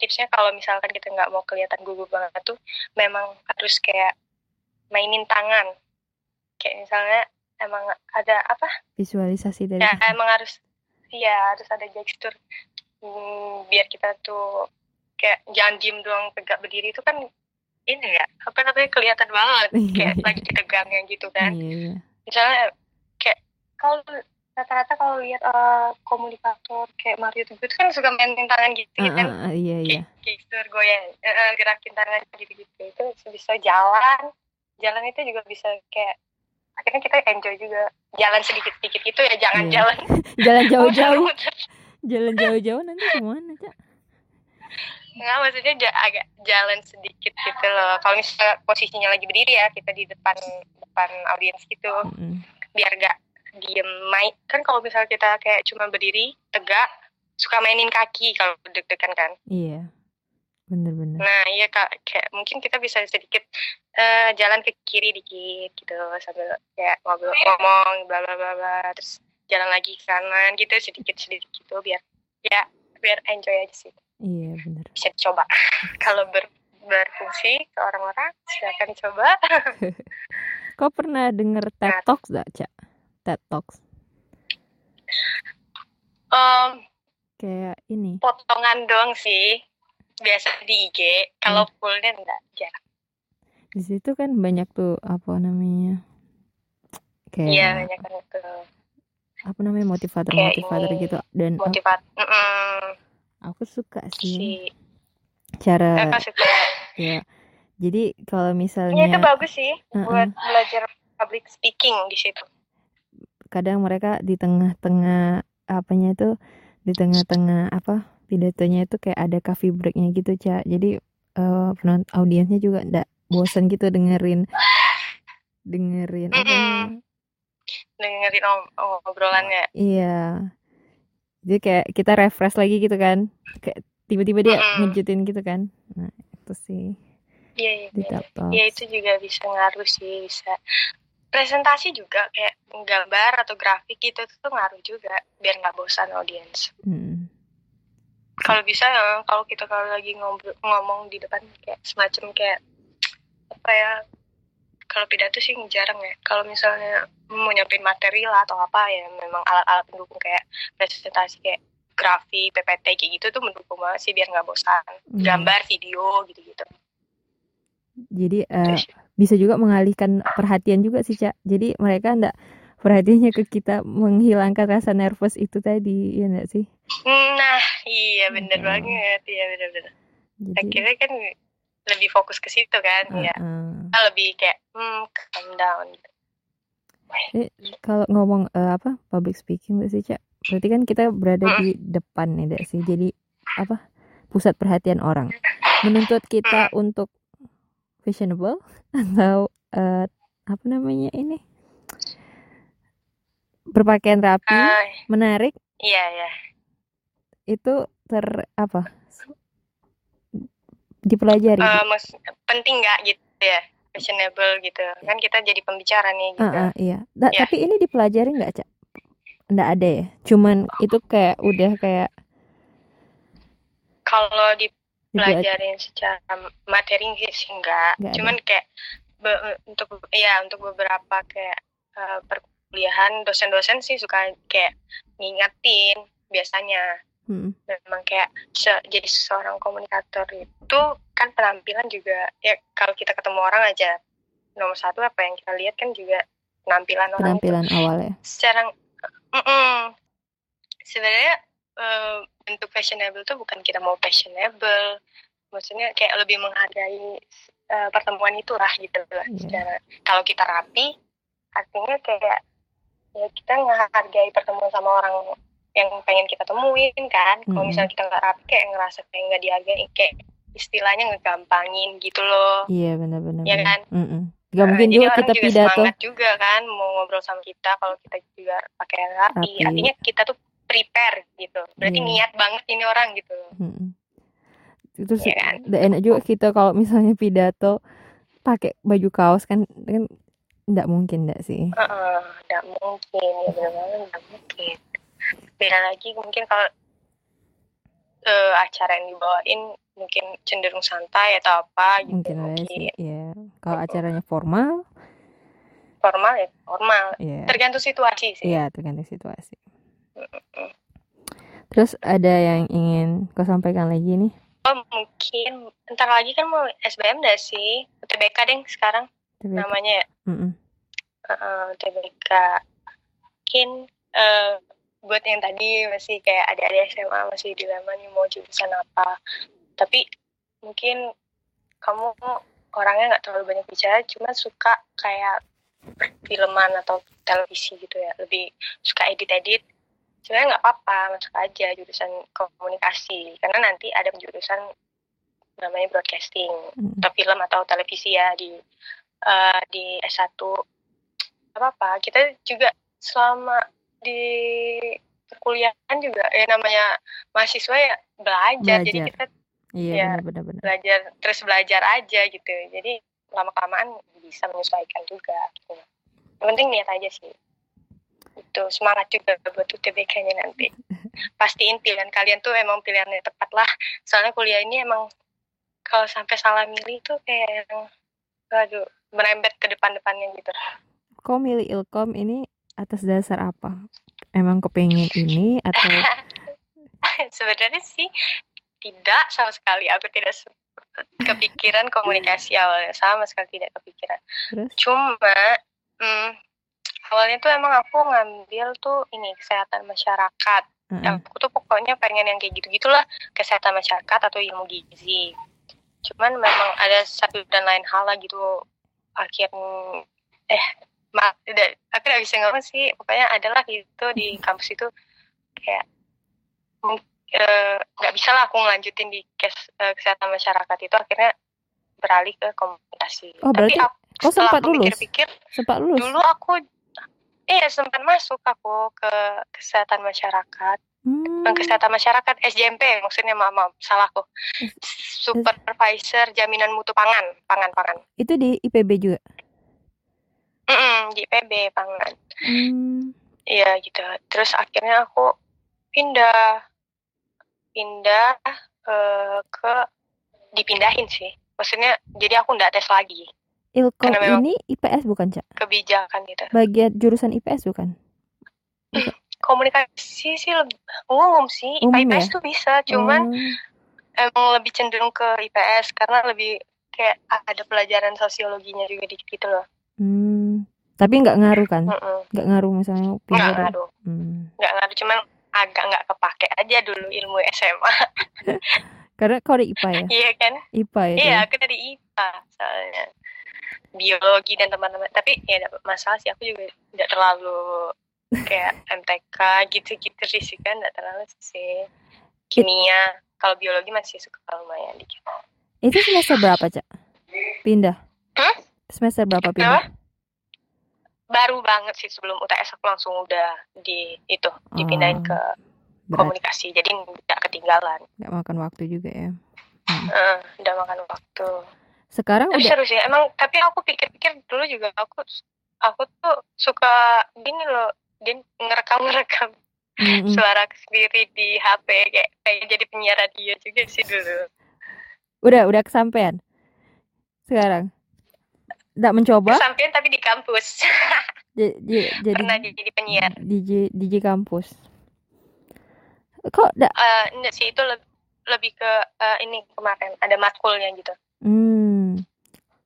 tipsnya kalau misalkan kita nggak mau kelihatan gugup banget tuh memang harus kayak mainin tangan. Kayak misalnya emang ada apa? Visualisasi dari ya emang harus iya harus ada gestur. Hmm, biar kita tuh kayak jangan diem doang tegak berdiri itu kan ini ya apa namanya kelihatan banget. Iya, kayak iya. lagi tegangnya gitu kan. Iya iya. Misalnya kayak kalau rata-rata kalau lihat eh, komunikator kayak Mario Teguh itu kan suka mainin tangan gitu Ah, kan. Ah, iya iya. Kayak gestur goyang eh, gerakin tangan gitu-gitu. Itu bisa jalan. Jalan itu juga bisa kayak akhirnya kita enjoy juga jalan sedikit-sedikit itu ya jangan Iya. jalan jalan jauh-jauh muter-muter. jalan jauh-jauh nanti ke mana cak Nggak, maksudnya ja- agak jalan sedikit gitu loh. Kalau misalnya posisinya lagi berdiri ya, kita di depan depan audiens gitu, Mm-mm. biar gak diem main. Kan kalau misalnya kita kayak cuma berdiri, tegak, suka mainin kaki kalau deg-degan kan. iya bener-bener Nah iya kak, kayak mungkin kita bisa sedikit eh, jalan ke kiri dikit gitu, sambil kayak ngobrol ngomong, bla bla bla bla, terus jalan lagi ke kanan gitu sedikit sedikit gitu, biar ya biar enjoy aja sih. iya bener bisa dicoba. Kalau ber, berfungsi ke orang-orang, silakan coba. kau pernah denger TED Nah. Talks gak cak TED Talks Em, kayak ini potongan doang sih, biasa di IG. Kalau fullnya enggak, jarang. Di situ kan banyak tuh apa namanya kayak Iya, banyak itu apa namanya motivator Kayak motivator ini, gitu dan aku, motivat. Mm-mm, aku suka sih si cara suka. ya jadi kalau Iya itu misalnya bagus sih Uh-uh. buat belajar public speaking di situ. kadang mereka di tengah-tengah apanya itu di tengah-tengah apa pidatonya itu kayak ada coffee breaknya gitu cak jadi eh penonton audiensnya juga ndak bosan gitu dengerin dengerin Mm-mm. namanya? Dengerin om- obrolannya. iya jadi kayak kita refresh lagi gitu kan kayak tiba-tiba dia Mm-mm. ngejutin gitu kan nah itu sih Iya, iya, iya. TED Talks. Ya itu juga bisa ngaruh sih, bisa presentasi juga kayak gambar atau grafik gitu tuh ngaruh juga biar nggak bosan audiens. Mm. Kalau bisa ya, kalau kita kalau lagi ngobrol, ngomong di depan kayak semacam kayak apa ya? Kalau pidato sih jarang ya. Kalau misalnya mau nyampein materi lah atau apa ya, memang alat-alat pendukung kayak presentasi kayak grafik, PPT kayak gitu tuh mendukung banget sih biar nggak bosan. Iya. Gambar, video gitu-gitu. jadi Terus, bisa juga mengalihkan perhatian juga sih cak jadi mereka ndak perhatiannya ke kita menghilangkan rasa nervous itu tadi ya enggak sih Nah, iya bener Hmm. banget, iya bener-bener. jadi Akhirnya kan lebih fokus ke situ kan, ya. uh-uh. Lebih kayak hmm, calm down. Eh, kalau ngomong eh, apa public speaking nggak sih cak berarti kan kita berada di depan nih nggak sih jadi apa pusat perhatian orang menuntut kita untuk fashionable atau eh, apa namanya ini berpakaian rapi Ah, menarik iya ya. itu ter apa dipelajari Eh, mas- penting nggak gitu ya, fashionable gitu. Kan kita jadi pembicara nih gitu. Ah, ah, iya Da- Ya. tapi ini dipelajari nggak cak nggak ada ya cuman itu kayak udah kayak Kalau dipelaj- dipelajarin secara materi sih enggak. Nggak ada. Cuman kayak be- untuk ya untuk beberapa kayak eh, perkuliahan dosen-dosen sih suka kayak ngingetin biasanya Hmm, memang kayak se- jadi seorang komunikator itu kan penampilan juga ya kalau kita ketemu orang aja nomor satu apa yang kita lihat kan juga penampilan orang itu penampilan awal ya secara mm-mm. sebenarnya eh, bentuk fashionable tuh bukan kita mau fashionable maksudnya kayak lebih menghargai eh, pertemuan itu lah gitu lah Iya. secara kalau kita rapi artinya kayak ya kita menghargai pertemuan sama orang yang pengen kita temuin kan kalau misalnya kita nggak rapi kayak ngerasa kayak nggak dihargai kayak istilahnya ngegampangin gitu loh iya benar-benar Iya benar. kan? Mm-mm. Gak Nah, mungkin jadi juga orang kita juga pidato semangat juga kan mau ngobrol sama kita kalau kita juga pakai rapi. Rapi. Artinya kita tuh prepare gitu. Berarti Iya. niat banget ini orang gitu. Mm-mm. Terus Iya kan? enak juga kita kalau misalnya pidato pakai baju kaos kan kan nggak mungkin nggak sih Heeh, nggak mungkin ya benar-benar nggak mungkin. Beda lagi. Mungkin kalau eh, acara yang dibawain mungkin cenderung santai atau apa gitu. Mungkin aja sih mungkin ya kalau acaranya formal? Formal ya formal. Ya tergantung situasi sih. Iya tergantung situasi. Terus ada yang ingin kau sampaikan lagi nih? Oh mungkin entar lagi kan mau SBM dah sih? UTBK deh sekarang TBK. namanya ya. Mm-mm. Heeh, TBK mungkin eh, buat yang tadi masih kayak adik-adik SMA masih dilema nih mau jurusan apa. Tapi mungkin kamu orangnya nggak terlalu banyak bicara cuma suka kayak filman atau televisi gitu ya. Lebih suka edit-edit. Sebenarnya nggak apa-apa masuk aja jurusan komunikasi. Karena nanti ada jurusan namanya broadcasting. Mm. atau film atau televisi ya di eh, di S1 apa apa kita juga selama di perkuliahan juga ya namanya mahasiswa ya belajar, jadi Belajar. kita iya Ya. benar-benar benar. belajar terus belajar aja gitu jadi lama kelamaan bisa menyesuaikan juga gitu. yang penting niat aja sih itu semangat juga buat UTBK-nya nanti pastiin pilihan kalian tuh emang pilihan yang tepat lah soalnya kuliah ini emang kalau sampai salah milih tuh kayak yang aduh merembet ke depan-depannya gitu kau milih ilkom ini atas dasar apa? Emang kepengen ini atau sebenarnya sih tidak sama sekali. Aku tidak kepikiran komunikasi awalnya. Sama sekali tidak kepikiran. Terus? Cuma hmm, awalnya tuh emang aku ngambil tuh ini kesehatan masyarakat. Heeh. aku tuh pokoknya pengen yang kayak gitu gitulah kesehatan masyarakat atau ilmu gizi. Cuman memang ada satu dan lain hal lah gitu. Akhirnya eh maaf tidak aku tidak bisa ngomong sih. Pokoknya adalah gitu di kampus itu kayak eh, nggak bisa lah aku ngelanjutin di kes, eh, kesehatan masyarakat itu. Akhirnya beralih ke komunikasi. Oh, berarti tapi aku, kau sempat aku lulus? pikir-pikir sempat lulus? dulu aku iya sempat masuk aku ke kesehatan masyarakat. Hmm, kesehatan masyarakat SJMP maksudnya maaf, maaf salahku. Supervisor jaminan mutu pangan pangan pangan. Itu di IPB juga Mm-mm, di PB pangan. Hmm, iya gitu. Terus akhirnya aku pindah. Pindah eh, ke dipindahin sih. Maksudnya jadi aku nggak tes lagi. Ilkom Karena memang- ini IPS bukan cak? kebijakan gitu. Bagian jurusan IPS bukan? Komunikasi sih lebih umum sih. Umum IPS ya? tuh bisa cuman Oh, emang lebih cenderung ke IPS karena lebih kayak ada pelajaran sosiologinya juga dikit gitu loh. Hmm. Tapi nggak ngaruh kan? Nggak ngaruh misalnya nggak pindah dari- ngaruh. Hmm. nggak ngaruh cuman agak nggak kepake aja dulu ilmu SMA karena kau ada IPA ya? Iya kan? IPA ya iya aku dari IPA soalnya. Biologi dan teman-teman. Tapi ya nggak masalah sih aku juga tidak terlalu kayak MTK gitu-gitu sih kan nggak terlalu sih. Kimia kalau biologi masih suka lumayan dikit. Itu semester berapa cak? Pindah? Hah? semester berapa pindah baru banget sih sebelum UTS aku langsung udah di itu dipindahin Oh, ke berarti komunikasi. Jadi nggak ketinggalan. Nggak makan waktu juga ya? Eh, udah makan waktu. Sekarang tapi udah seru sih emang tapi aku pikir-pikir dulu juga aku aku tuh suka gini loh dia ngerekam ngerekam Mm-mm. suara sendiri di HP kayak pengen jadi penyiar radio juga sih dulu. Udah udah kesampaian? Sekarang nggak mencoba? Sampean tapi di kampus. J- j- jadi pernah jadi penyiar. DJ DJ kampus. Kok nggak? Eh enggak sih itu lebih lebih ke eh, ini kemarin ada matkulnya gitu. Hmm.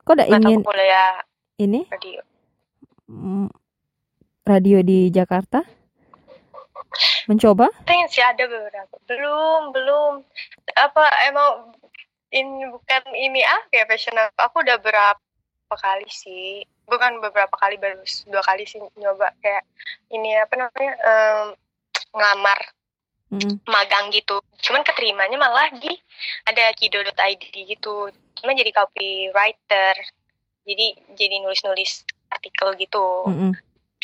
Kok mata ingin kuliah ini? radio. Mm, radio di Jakarta? Mencoba? pengen sih ada beberapa. Belum belum. Apa emang ini bukan ini ah kayak passion aku aku udah berapa kali sih. Bukan beberapa kali baru dua kali sih nyoba. Kayak ini apa namanya em, ngelamar Mm-mm. magang gitu. Cuman keterimanya malah di ada kido.id gitu. Cuman jadi copywriter. Jadi jadi nulis-nulis artikel gitu. Mm-mm.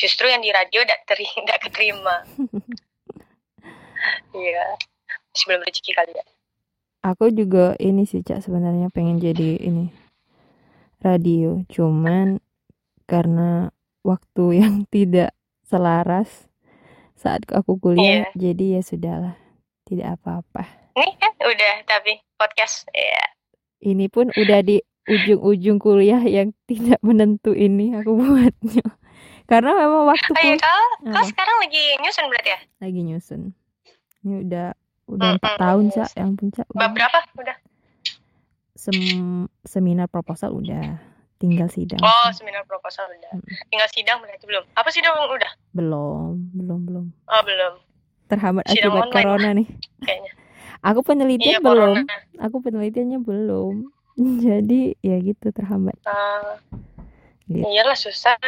justru yang di radio tidak teri tidak keterima. Iya. Masih belum rezeki kali ya. Aku juga ini sih Cak sebenarnya pengen jadi ini radio, cuman karena waktu yang tidak selaras saat aku kuliah, jadi ya sudahlah, tidak apa-apa. ini kan udah tapi podcast ya Ini pun udah di ujung-ujung kuliah yang tidak menentu ini aku buatnya. Karena memang waktu oh iya kau kau sekarang lagi nyusun berarti ya? Lagi nyusun. Ini udah udah empat Mm-mm. tahun Cak, yang puncak bab berapa? Udah sem- seminar proposal udah tinggal sidang. oh seminar proposal udah Mm-mm. tinggal sidang berarti belum apa sidang udah Belum, belum, belum. oh belum Terhambat Sidang akibat online corona nih. kayaknya Aku penelitian iya belum. corona Aku penelitiannya belum. Jadi ya gitu terhambat. Ah, Gitu. iyalah susah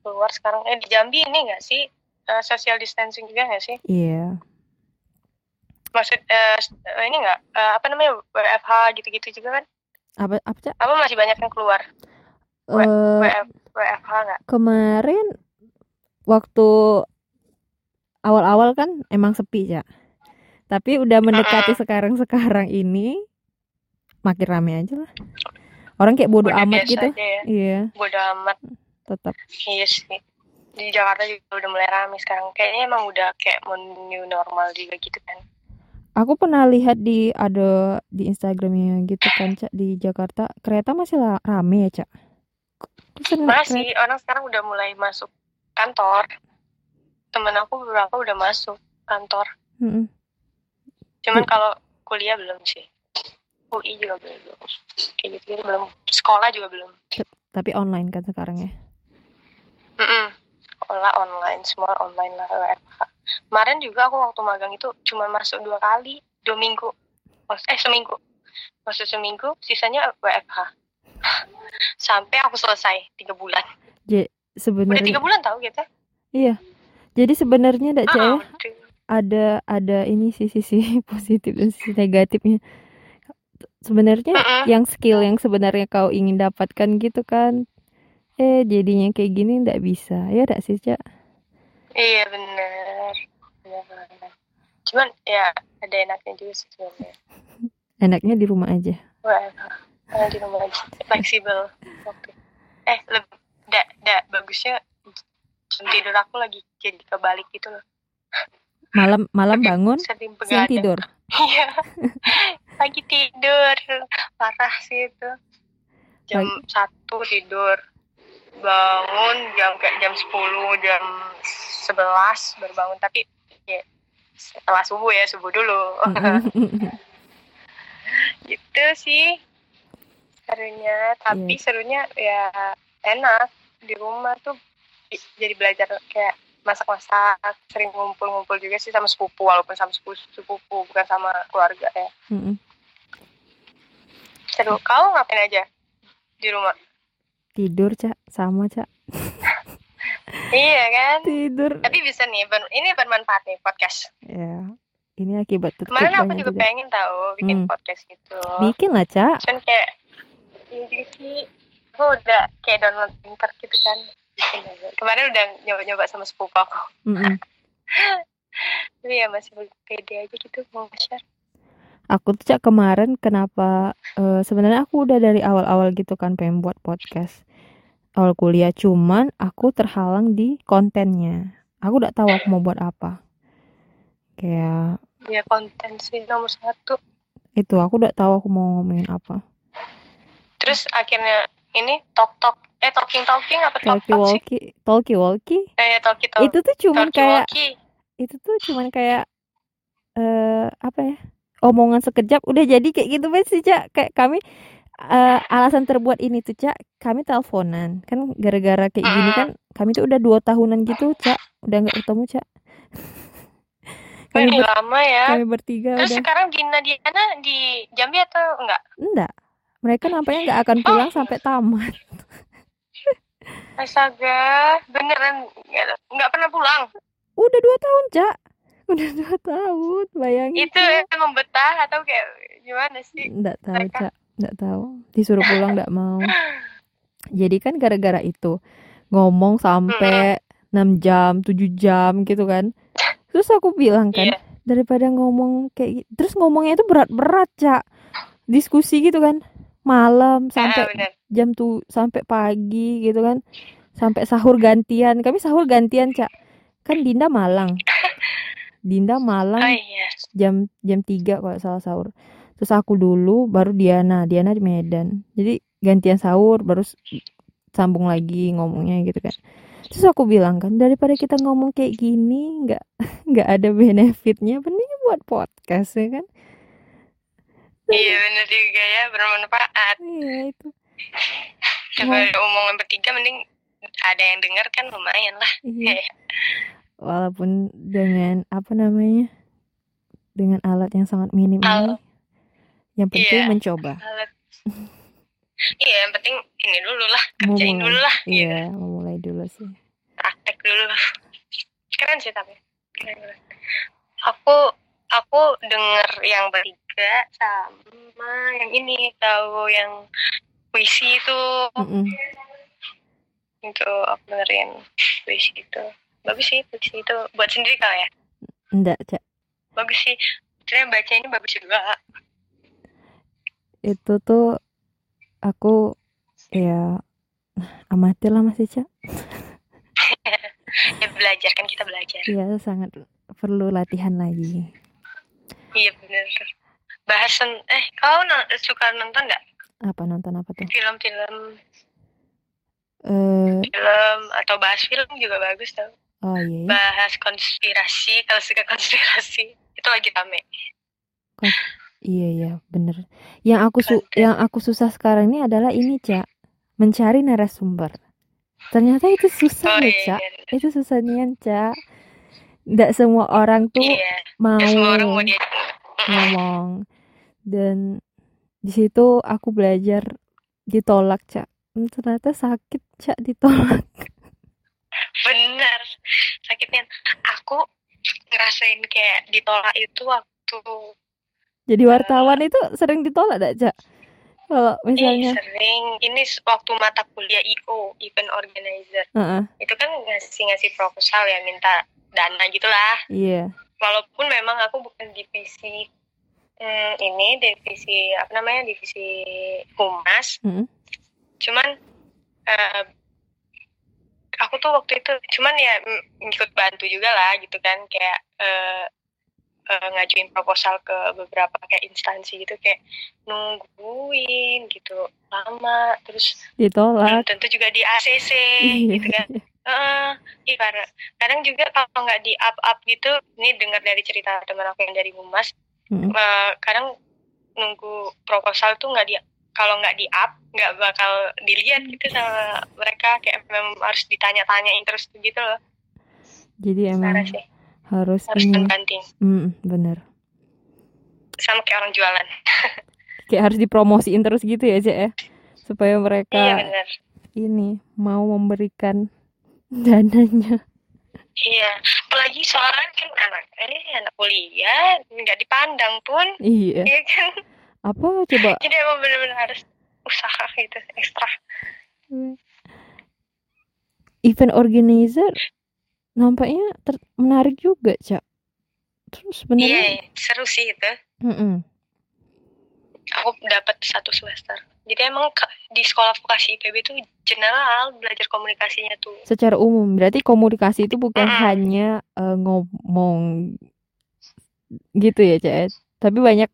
keluar sekarang eh di Jambi ini nggak sih eh, social distancing juga nggak sih Iya. maksud eh, s- eh, ini nggak eh, apa namanya WFH gitu-gitu juga kan Apa apa Cak? apa masih banyak yang keluar W- Eh, WF, WFH nggak kemarin waktu awal-awal kan emang sepi Cak. Tapi udah mendekati sekarang-sekarang ini makin rame aja lah. Orang kayak bodoh udah amat gitu. ya Iya, bodo amat tetap. iya sih di Jakarta juga udah mulai ramai sekarang kayaknya emang udah kayak new normal juga gitu kan Aku pernah lihat di ada di Instagramnya gitu kan Cak di Jakarta kereta masih rame ya Cak. Masih orang sekarang udah mulai masuk kantor temen aku beberapa udah masuk kantor Mm-mm. cuman Iya. kalau kuliah belum sih UI juga belum kayak gitu, gitu belum sekolah juga belum Tapi online kan sekarang ya. Mm-mm. sekolah online semua online lah WFH kemarin juga aku waktu magang itu cuma masuk dua kali dua minggu eh seminggu masuk seminggu sisanya WFH sampai aku selesai tiga bulan udah Sebenarnya tiga bulan tahu gitu iya. Jadi sebenarnya Dak Cak ya ah, udah. ada ada ini sih sisi positif dan sisi negatifnya. Sebenarnya Mm-mm. yang skill yang sebenarnya kau ingin dapatkan gitu kan. Eh jadinya kayak gini ndak bisa. Ya ndak sih Cak? iya bener bener. cuman ya ada enaknya juga sih sebenarnya. Enaknya di rumah aja. WFH karena di rumah aja. Fleksibel waktu. Eh lebih da, da, bagusnya jam tidur aku lagi jadi kebalik gitu loh. Malam malam Lagi bangun, siang begadang tidur. iya. Lagi tidur parah sih itu. Jam satu tidur. Bangun jam kayak jam 10 jam 11 baru bangun. Tapi ya setelah subuh ya subuh dulu Mm-mm. gitu sih serunya tapi Iya. serunya ya enak di rumah tuh jadi belajar kayak masak-masak sering ngumpul-ngumpul juga sih sama sepupu walaupun sama sepupu, sepupu bukan sama keluarga ya Mm-mm. seru kau ngapain aja di rumah Tidur Cak, sama Cak. Iya kan Tidur. tapi bisa nih ber- ini bermanfaat nih podcast Ya. Ini akibat kemarin aku juga juga. pengen tahu bikin Hmm. podcast gitu Bikin lah Cak. cuman kayak sih aku udah kayak download pinter gitu kan kemarin udah nyoba-nyoba sama sepupu aku Mm-mm. tapi ya masih pede aja gitu mau share Aku tuh Cak kemarin kenapa eh, sebenarnya aku udah dari awal-awal gitu kan pengen buat podcast awal kuliah cuman aku terhalang di kontennya. Aku udah tahu aku mau buat apa. Kayak ya konten sih nomor satu itu aku udah tahu aku mau ngomongin apa. terus akhirnya ini talk talk eh talking talking apa talk Talkie talk sih walkie, talkie walkie. eh talkie talk Itu tuh cuman talkie kayak walkie itu tuh cuman kayak eh apa ya omongan sekejap udah jadi kayak gitu banget sih cak kayak kami eh, alasan terbuat ini tuh cak kami teleponan. Kan gara-gara kayak gini kan kami tuh udah dua tahunan gitu cak. Udah nggak ketemu cak. Kami, ber- lama ya. kami bertiga Terus udah. sekarang Dina Diana di Jambi atau enggak? enggak mereka nampaknya nggak akan pulang sampai tamat. Astaga, beneran. Nggak nggak pernah pulang. udah dua tahun cak. Udah dua tahun bayangin Itu emang betah atau kayak gimana sih? nggak tahu mereka? cak nggak tahu. Disuruh pulang nggak mau. Jadi kan gara-gara itu ngomong sampai 6 jam 7 jam gitu kan. Terus aku bilang kan Iya. daripada ngomong kayak gitu terus ngomongnya itu berat-berat cak. Diskusi gitu kan malam Ah, sampai bener. jam tuh sampai pagi gitu kan. Sampai sahur gantian. Kami sahur gantian cak. Kan Dinda Malang. Dinda Oh Malang iya. jam jam 3 kalau salah sahur terus aku dulu baru Diana. Diana di Medan. Jadi gantian sahur baru sambung lagi ngomongnya gitu kan. Terus aku bilang kan daripada kita ngomong kayak gini nggak nggak ada benefitnya mending buat podcast ya kan? Iya bener juga ya, bermanfaat. iya itu. Coba omongan bertiga mending ada yang dengar kan lumayan lah. iya. Walaupun dengan apa namanya dengan alat yang sangat minim ini. Alat. Yang penting Iya. mencoba. Iya, yang penting ini dulu lah, kerjain Memulai. dulu lah. gitu. iya memulai dulu sih Praktek dulu. Keren sih tapi. Keren, keren. Aku aku denger yang bertiga sama yang ini tahu yang puisi itu Mm-mm. itu aku dengerin puisi itu bagus sih puisi itu buat sendiri kali ya enggak cak bagus sih Sebenarnya baca ini bagus juga itu tuh aku ya amatir lah masih cak ya belajar kan kita belajar. Ya sangat perlu latihan lagi. Iya bener. Bahasan eh kau suka nonton nggak? Apa nonton apa tuh? Film-film. Eh film atau bahas film juga bagus tau. Oh iya ya. bahas konspirasi kalau suka konspirasi itu lagi rame iya iya bener. Yang aku su yang aku susah sekarang ini adalah ini cak. Mencari narasumber. Ternyata itu susah oh iya cak. iya. Itu susahnya cak. Tidak semua orang tuh iya. Mau Ya, semua orang mau dia ngomong. Dan di situ aku belajar ditolak cak. Hmm, ternyata sakit cak ditolak. Bener. Sakitnya. Aku ngerasain kayak ditolak itu waktu jadi wartawan itu sering ditolak gak cak? Kalau Ih, misalnya sering. Ini waktu mata kuliah IO event organizer. Heeh, itu kan ngasih ngasih proposal ya minta dana gitulah. Iya. Walaupun memang aku bukan divisi hmm, ini divisi apa namanya divisi humas. Mm-mm. cuman eh, aku tuh waktu itu cuman ya mm, ikut bantu juga lah gitu kan. Kayak eh, eh, ngajuin proposal ke beberapa kayak instansi gitu kayak nungguin gitu lama terus ditolak. tentu juga di ACC Iya. gitu kan. Heeh, iya karena kadang juga kalau nggak di up up gitu ini dengar dari cerita teman aku yang dari humas Mm-mm. eh, kadang nunggu proposal tuh nggak di kalau nggak di up nggak bakal dilihat gitu sama mereka kayak memang harus ditanya-tanyain terus gitu loh. Jadi emang sih harus harus ini. penting Mm, bener. Sama kayak orang jualan. Kayak harus dipromosiin terus gitu ya cak ya? Supaya mereka iya bener. ini mau memberikan dananya. Iya apalagi soalnya kan anak ini anak kuliah nggak dipandang pun. Iya. Iya kan? Apa coba? Jadi emang bener-bener harus usaha gitu ekstra. Event organizer nampaknya ter- menarik juga cak. Terus iya sebenarnya seru sih itu. Mm-mm. aku dapat satu semester. Jadi emang ke- di sekolah vokasi IPB tuh general belajar komunikasinya tuh. Secara umum. Berarti komunikasi itu bukan Mm-mm. hanya eh, ngomong gitu ya cak ya. tapi banyak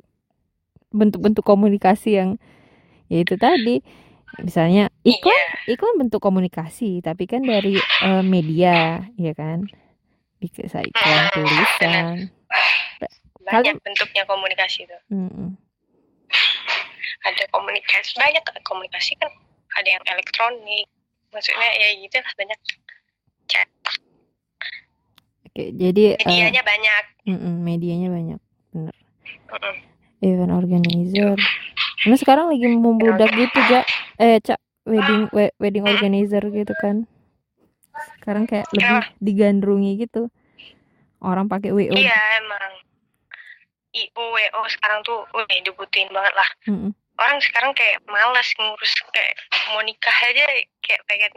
bentuk-bentuk komunikasi yang ya itu tadi misalnya iklan iya. iklan bentuk komunikasi tapi kan dari eh, media ya kan? Bisa iklan Hmm, tulisan. banyak bentuknya komunikasi tuh Mm-mm. ada komunikasi banyak komunikasi kan. Ada yang elektronik maksudnya ya gitu lah banyak. Oke, jadi eh, medianya banyak. Mm-mm, medianya banyak, bener. Mm-mm. Event organizer. Nah sekarang lagi membludak gitu, Ja. Eh, Cak, wedding we- wedding organizer gitu kan. Sekarang kayak lebih digandrungi gitu. Orang pakai WO. iya emang IO WO sekarang tuh wih, dibutuhin banget lah Mm-mm. orang sekarang kayak males ngurus kayak mau nikah aja kayak pengen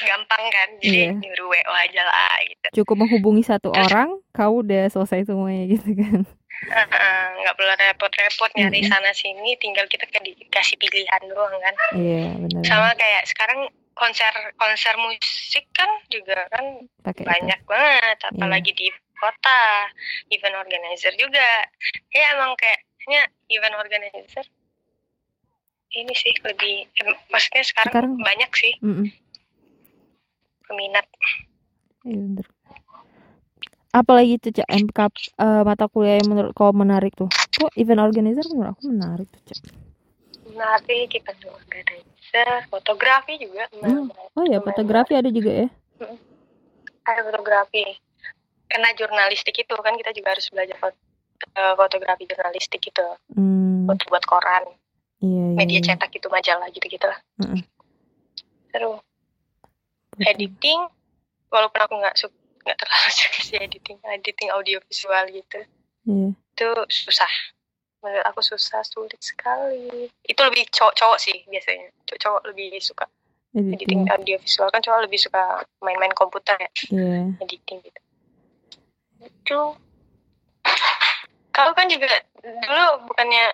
gampang kan jadi Iya. nyuruh WO aja lah gitu Cukup menghubungi satu orang, kau udah selesai semuanya gitu kan. Heeh, nggak perlu repot-repot nyari Mm-mm. sana sini tinggal kita dikasih pilihan doang kan Iya, bener. sama kayak sekarang konser konser musik kan juga kan itu. banyak banget Iya. apalagi di kota event organizer juga ya emang kayaknya event organizer ini sih lebih em, maksudnya sekarang, Sekarang- banyak sih Mm-mm. peminat Iya bener. Apalagi tuh Cak MK eh, mata kuliah yang menurut kau menarik tuh. Kok event organizer menurut aku menarik tuh Cak. menarik event organizer fotografi juga Hmm. menarik. Oh ya fotografi ada juga ya. ada fotografi karena jurnalistik itu kan kita juga harus belajar foto- eh, fotografi jurnalistik itu Hmm. buat buat koran Iya iya. media iya. cetak itu majalah gitu gitu lah Mm-mm. seru Betul. editing walaupun aku nggak suka nggak terlalu suka sih editing editing audio visual gitu. Iya. itu susah. Menurut aku susah sulit sekali. Itu lebih cowok-cowok sih biasanya. Cowok-cowok lebih suka editing. Editing. audio visual kan cowok lebih suka main-main komputer ya. Iya. editing gitu. Itu. Kau kan juga dulu bukannya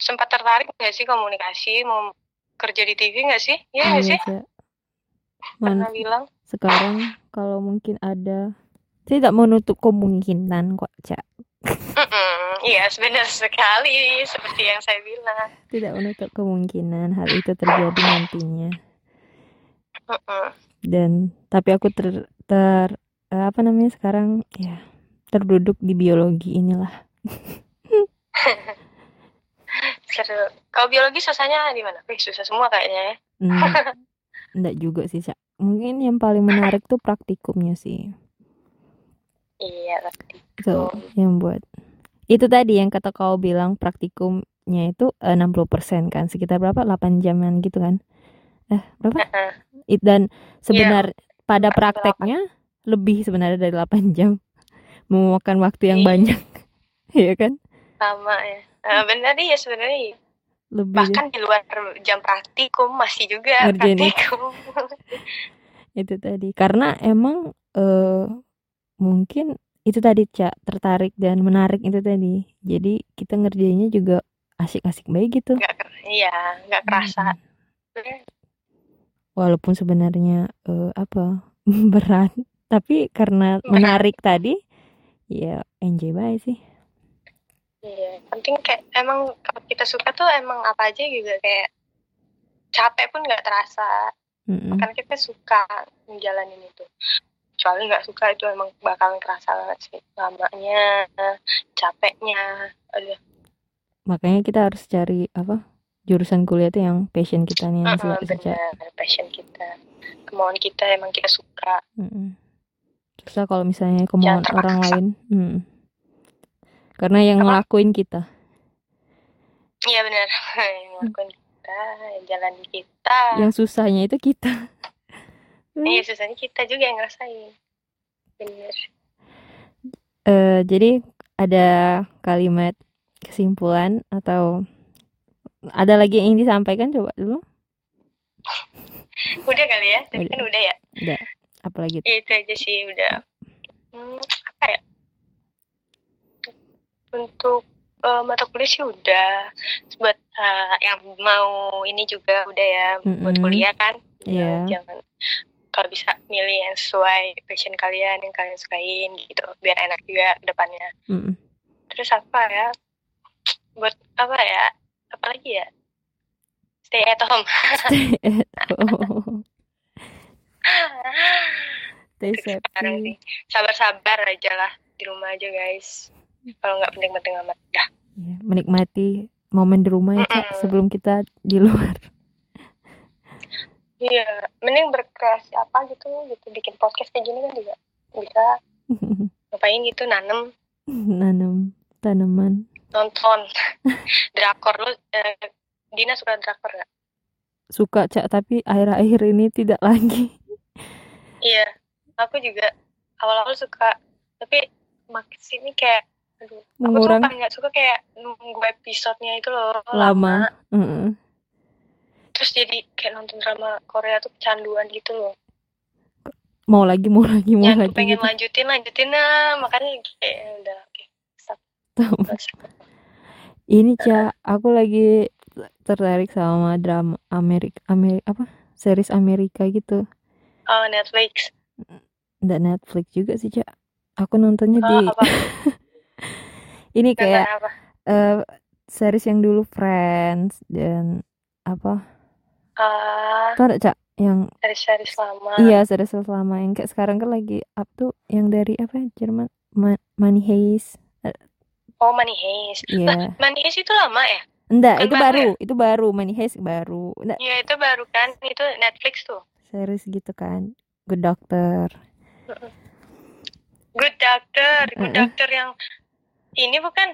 sempat tertarik nggak sih komunikasi? Mau kerja di TV nggak sih? Iya nggak Iya sih? Pernah bilang sekarang kalau mungkin ada tidak menutup kemungkinan kok Cak. Iya benar sekali seperti yang saya bilang. Tidak menutup kemungkinan hal itu terjadi nantinya. Dan tapi aku ter, ter eh, apa namanya sekarang ya terduduk di biologi inilah. Seru. Kalau biologi susahnya di mana? Wih, susah semua kayaknya ya. Hmm, enggak juga sih Cak. Mungkin yang paling menarik tuh praktikumnya sih. Iya tapi itu yang buat itu tadi yang kata kau bilang praktikumnya itu eh, 60% kan sekitar berapa? 8 jaman gitu kan? Eh berapa. It, dan sebenar pada Delapan. prakteknya lebih sebenarnya dari 8 jam. Memakan waktu yang Iya. banyak. Iya kan? Sama ya. Eh, benar iya sebenarnya lebih bahkan di luar jam praktikum masih juga Ngerjain praktikum. Itu tadi. Karena emang eh mungkin itu tadi cak tertarik dan menarik itu tadi. Jadi kita ngerjainnya juga asik-asik baik gitu. Nggak iya nggak kerasa. Hmm. walaupun sebenarnya eh, apa berat. Tapi karena menarik tadi ya enjoy baik sih iya penting kayak emang kalau kita suka tuh emang apa aja juga kayak capek pun nggak terasa Mm-mm. karena kita suka menjalanin itu kecuali nggak suka itu emang bakalan kerasa banget sih lamanya capeknya aduh makanya kita harus cari apa jurusan kuliah tuh yang passion kita nih seca- benar passion kita kemauan kita emang kita suka Mm-mm. Susah kalau misalnya kemauan orang lain. Mm. Karena yang Apa? ngelakuin kita. iya benar yang ngelakuin kita yang jalan kita Yang susahnya itu kita. iya susahnya kita juga yang ngerasain bener Eh, jadi ada kalimat kesimpulan atau ada lagi yang ingin disampaikan coba dulu. udah kali ya tadi Udah. kan udah ya Udah. Apalagi Ya, itu aja sih udah hmm, apa ya untuk eh, mata kuliah sih udah. Buat eh, yang mau ini juga udah ya buat Mm-mm. kuliah kan. Iya. jangan kalau bisa milih yang sesuai passion kalian yang kalian sukain gitu biar enak juga depannya. Mm-mm. terus apa ya? Buat apa ya? Apa lagi ya? Stay at home. Stay at home. Stay sih sabar-sabar aja lah di rumah aja guys kalau nggak penting-penting amat dah Ya, menikmati momen di rumah ya, Cak, Mm-mm. sebelum kita di luar. iya mending berkreasi apa gitu gitu bikin podcast kayak gini kan juga bisa ngapain gitu nanem nanam tanaman nonton drakor lu eh, Dina suka drakor gak? suka cak tapi akhir-akhir ini tidak lagi Iya, aku juga awal-awal suka, tapi makin sini kayak, aduh, aku tuh mengurang paling nggak suka kayak nunggu episodenya itu loh lama Heeh. terus jadi kayak nonton drama Korea tuh kecanduan gitu loh. mau lagi mau lagi mau Ya lagi pengen gitu lanjutin lanjutin nah makanya kayak ya udah oke usah. ini cak aku lagi tertarik sama drama Amerika Amerika apa series Amerika gitu Oh Netflix. nggak Netflix juga sih cak aku nontonnya Oh, di? ini kayak eh series yang dulu Friends dan apa? Ah, tuh ada cak? Yang series-series lama. iya series selama yang kayak sekarang kan lagi up tuh yang dari apa ya, Jerman Ma- Money Heist. Oh Money Heist. iya. Money Heist itu lama ya? enggak itu baru. baru itu baru. Money Heist baru. Iya itu baru kan, itu Netflix tuh. series gitu kan. Good Doctor. Good Doctor, Good Heeh. Doctor yang ini bukan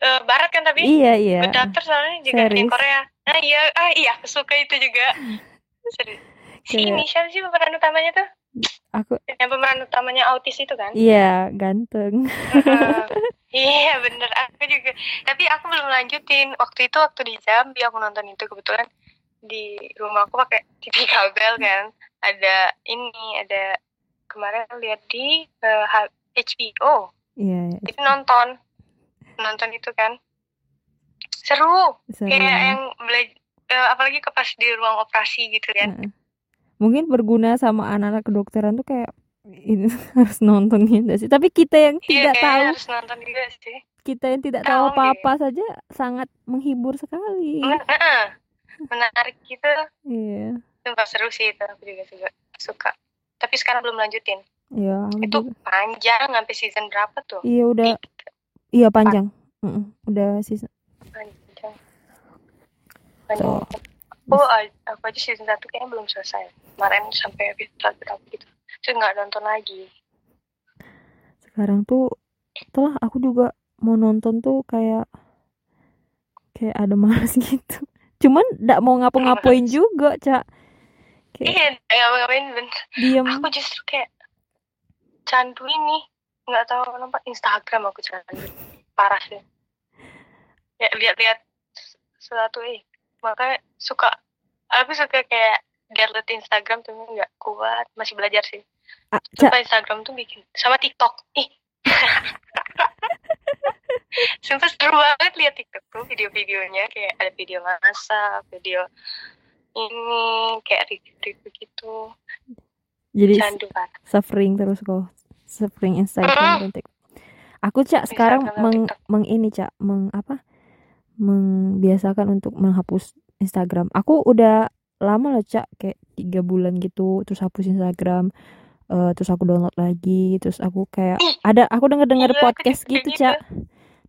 eh, Barat kan tapi iya iya Good Doctor soalnya juga di. Korea. Ah iya, ah iya, aku suka itu juga. Serius. Si ini siapa sih pemeran utamanya tuh? aku Yang pemeran utamanya autis itu kan? iya ganteng Heeh. iya bener, aku juga. Tapi aku belum lanjutin. Waktu itu waktu di Jambi aku nonton itu kebetulan di rumah aku pakai TV kabel kan. Ada ini, ada kemarin lihat di eh, H- HBO. iya iya. Jadi nonton, nonton itu kan. Seru. seru. Kayak yang belajar apalagi ke pas di ruang operasi gitu kan. Mungkin berguna sama anak-anak kedokteran tuh kayak ini harus nontonnya enggak sih. Tapi kita yang iya tidak tahu harus nonton juga sih. kita yang tidak Tahu deh. apa-apa saja sangat menghibur sekali. Menarik gitu. Iya. Sumpah seru sih itu aku juga suka suka. Tapi sekarang belum lanjutin. Iya itu juga. panjang sampai season berapa tuh? Iya udah. Iya panjang. Heeh, udah season. Panjang. Panjang aku aku aja season satu kayaknya belum selesai. Kemarin sampai episode berapa gitu. Terus nggak nonton lagi. Sekarang tuh setelah aku juga mau nonton tuh kayak kayak ada malas gitu. Cuman nggak mau ngapa-ngapain Males. juga cak. Kayak iya nggak ngapain bener diem. Aku justru kayak candu ini nggak tahu kenapa. Instagram aku candu parah sih. Ya lihat-lihat sesuatu eh makanya suka aku suka kayak download Instagram tuh nggak kuat. Masih belajar sih. Ah, sumpah Instagram tuh bikin sama TikTok ih. Sumpah seru banget lihat TikTok tuh video-videonya. Kayak ada video masak video ini kayak review-review gitu. Jadi candu suffering terus kok suffering Instagram dan TikTok. Aku cak sekarang meng, meng ini cak meng apa membiasakan untuk menghapus Instagram. Aku udah lama loh cak kayak tiga bulan gitu terus hapus Instagram eh, terus aku download lagi terus aku kayak ada aku denger dengar Iya, podcast gitu gitu. cak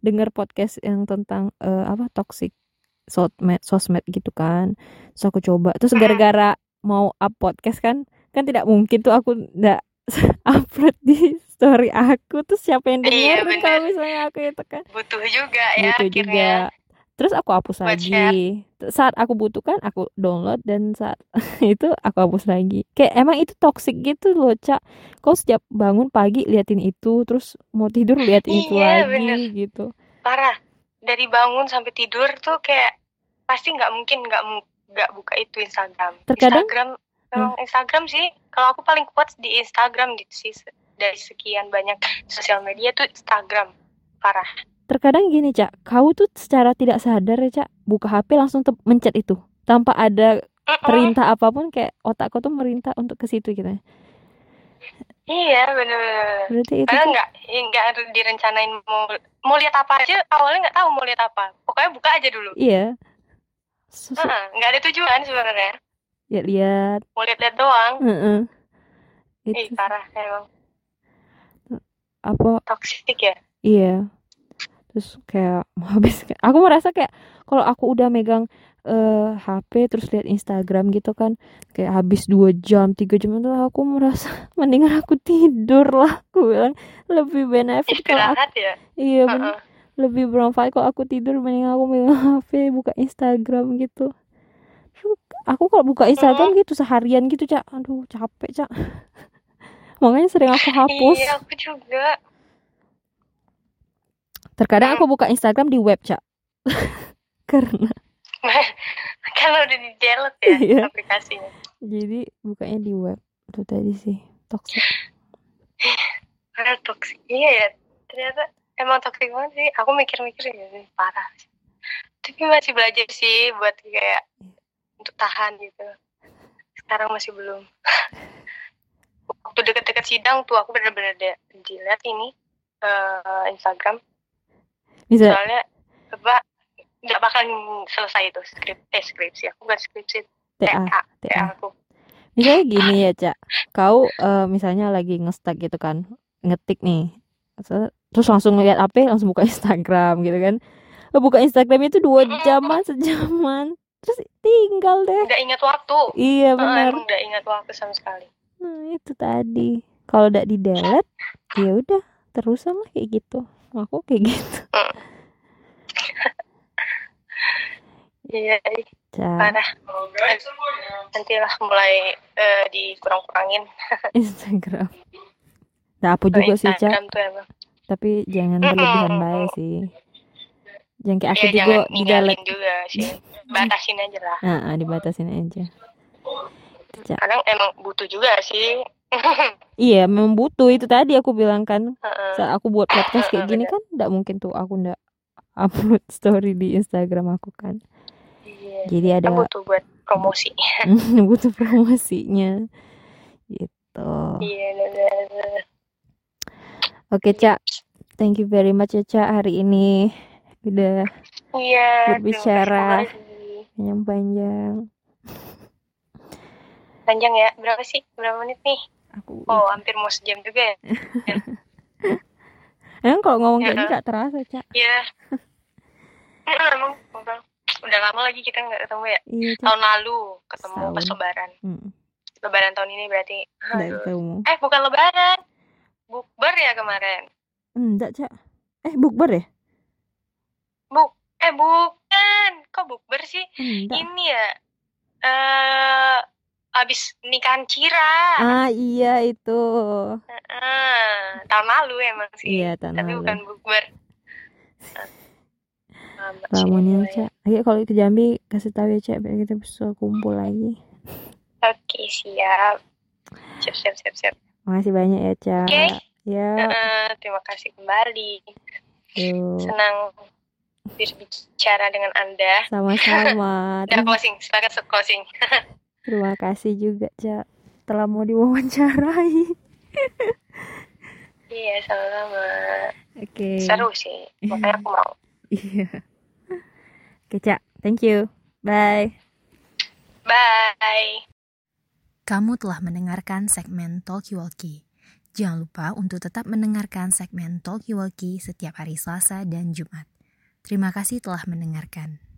denger podcast yang tentang eh, apa toxic sosmed sosmed gitu kan terus aku coba terus Hmm. gara-gara mau up podcast kan kan tidak mungkin tuh aku ndak upload di story aku terus siapa yang Iya, denger bener. kalau misalnya aku itu kan? Butuh juga ya butuh akhirnya. juga. Terus aku hapus Buat lagi. saat aku butuhkan aku download dan saat itu aku hapus lagi. Kayak emang itu toxic gitu loh cak. Kau setiap bangun pagi liatin itu terus mau tidur liatin itu Iya, lagi bener. gitu. Parah. Dari bangun sampai tidur tuh kayak pasti nggak mungkin nggak nggak buka itu Instagram. Terkadang- Instagram memang Instagram sih kalau aku paling kuat di Instagram gitu sih dari sekian banyak sosial media tuh Instagram parah. Terkadang gini cak kau tuh secara tidak sadar ya cak buka HP langsung te- mencet itu tanpa ada perintah apa pun kayak otak kau tuh merintah untuk ke situ gitu. Iya bener-bener. Berarti itu Padahal tuh nggak nggak direncanain mau mau lihat apa aja awalnya nggak tahu mau lihat apa. Pokoknya buka aja dulu. Iya. Sus- Heeh, nggak ada tujuan sebenarnya ya lihat mau lihat-lihat doang? Heeh. ih itu parah emang. Apa? Toxic ya? Iya. terus kayak mau habis aku merasa kayak kalau aku udah megang uh, eh, HP terus lihat Instagram gitu kan kayak habis dua jam tiga jam itu aku merasa mendingan aku tidur lah. Aku bilang lebih benefit kalau aku, ya? iya uh -uh. lebih bermanfaat kalau aku tidur mendingan aku megang HP buka Instagram gitu aku kalau buka Instagram gitu seharian gitu cak. Aduh capek cak. Makanya sering aku hapus. iya aku juga. Terkadang aku buka Instagram di web cak. Karena kalau udah di delete ya iya. aplikasinya. Jadi bukanya di web. Itu tadi sih. Toxic. Karena toxic. Iya ya ternyata emang toxic banget sih. Aku mikir-mikir ya parah. Tapi masih belajar sih buat kayak untuk tahan gitu. Sekarang masih belum. Waktu deket-deket sidang tuh aku bener-bener dilihat ini uh, Instagram. Bisa. soalnya apa nggak bakal selesai itu skrip eh skripsi. Aku bukan skripsi TA TA, TA aku. Misalnya gini ya cak. Kau uh, misalnya lagi ngestak gitu kan ngetik nih terus langsung lihat apa langsung buka Instagram gitu kan. Buka Instagram itu dua jaman sejaman terus tinggal deh. Nggak ingat waktu. Iya benar. uh, nggak ingat waktu sama sekali. Nah itu tadi. Kalau udah di delete ya udah terus sama kayak gitu. Aku kayak gitu. Iya parah. Nantilah mulai uh, dikurang-kurangin. Instagram. Nah apa juga sih cak tapi jangan berlebihan baik sih. Jangan kayak aku ya, juga di delete. juga sih batasin aja lah. Nah, dibatasin aja. Kadang emang butuh juga sih. Iya memang butuh. Itu tadi aku bilang kan. Saat aku buat podcast kayak gini kan tidak mungkin tuh aku ndak upload story di Instagram aku kan. Iya, jadi ada butuh buat promosi. Butuh promosinya. Gitu. Iya oke cak. Thank you very much ya cak hari ini. Udah iya, berbicara yang panjang. Panjang ya? Berapa sih? Berapa menit nih? Aku oh hampir mau sejam juga ya? Emang kalau ngomong kayak gak terasa cak? Iya. Emang udah lama lagi kita nggak ketemu ya? Iya, tahun lalu ketemu pas lebaran. Hmm. lebaran tahun ini berarti. Ketemu. Eh bukan lebaran. Bukber ya kemarin? Enggak cak. Eh bukber ya? Buk eh bukan. Kok bukber sih? Enggak. ini ya eh uh, abis nikahan Cira. Ah iya itu. Uh, tahun lalu emang sih. Iya tahun tapi lalu. bukan bukber. Lamunin cak. Ayo kalau ke Jambi kasih tahu ya cak biar kita bisa kumpul lagi. Oke siap. Siap siap siap siap. Makasih banyak ya cak. Oke. Okay. Ya. Uh, Terima kasih kembali. Yuk. Senang berbicara dengan Anda. Sama-sama. Udah closing, sepakat closing. Terima kasih juga, Cak, telah mau diwawancarai. iya, sama-sama. Oke. Okay. Seru sih, makanya aku mau. Iya. Oke, Cak. Thank you. Bye. Bye. Kamu telah mendengarkan segmen Talkie Walkie. Jangan lupa untuk tetap mendengarkan segmen Talkie Walkie setiap hari Selasa dan Jumat. Terima kasih telah mendengarkan.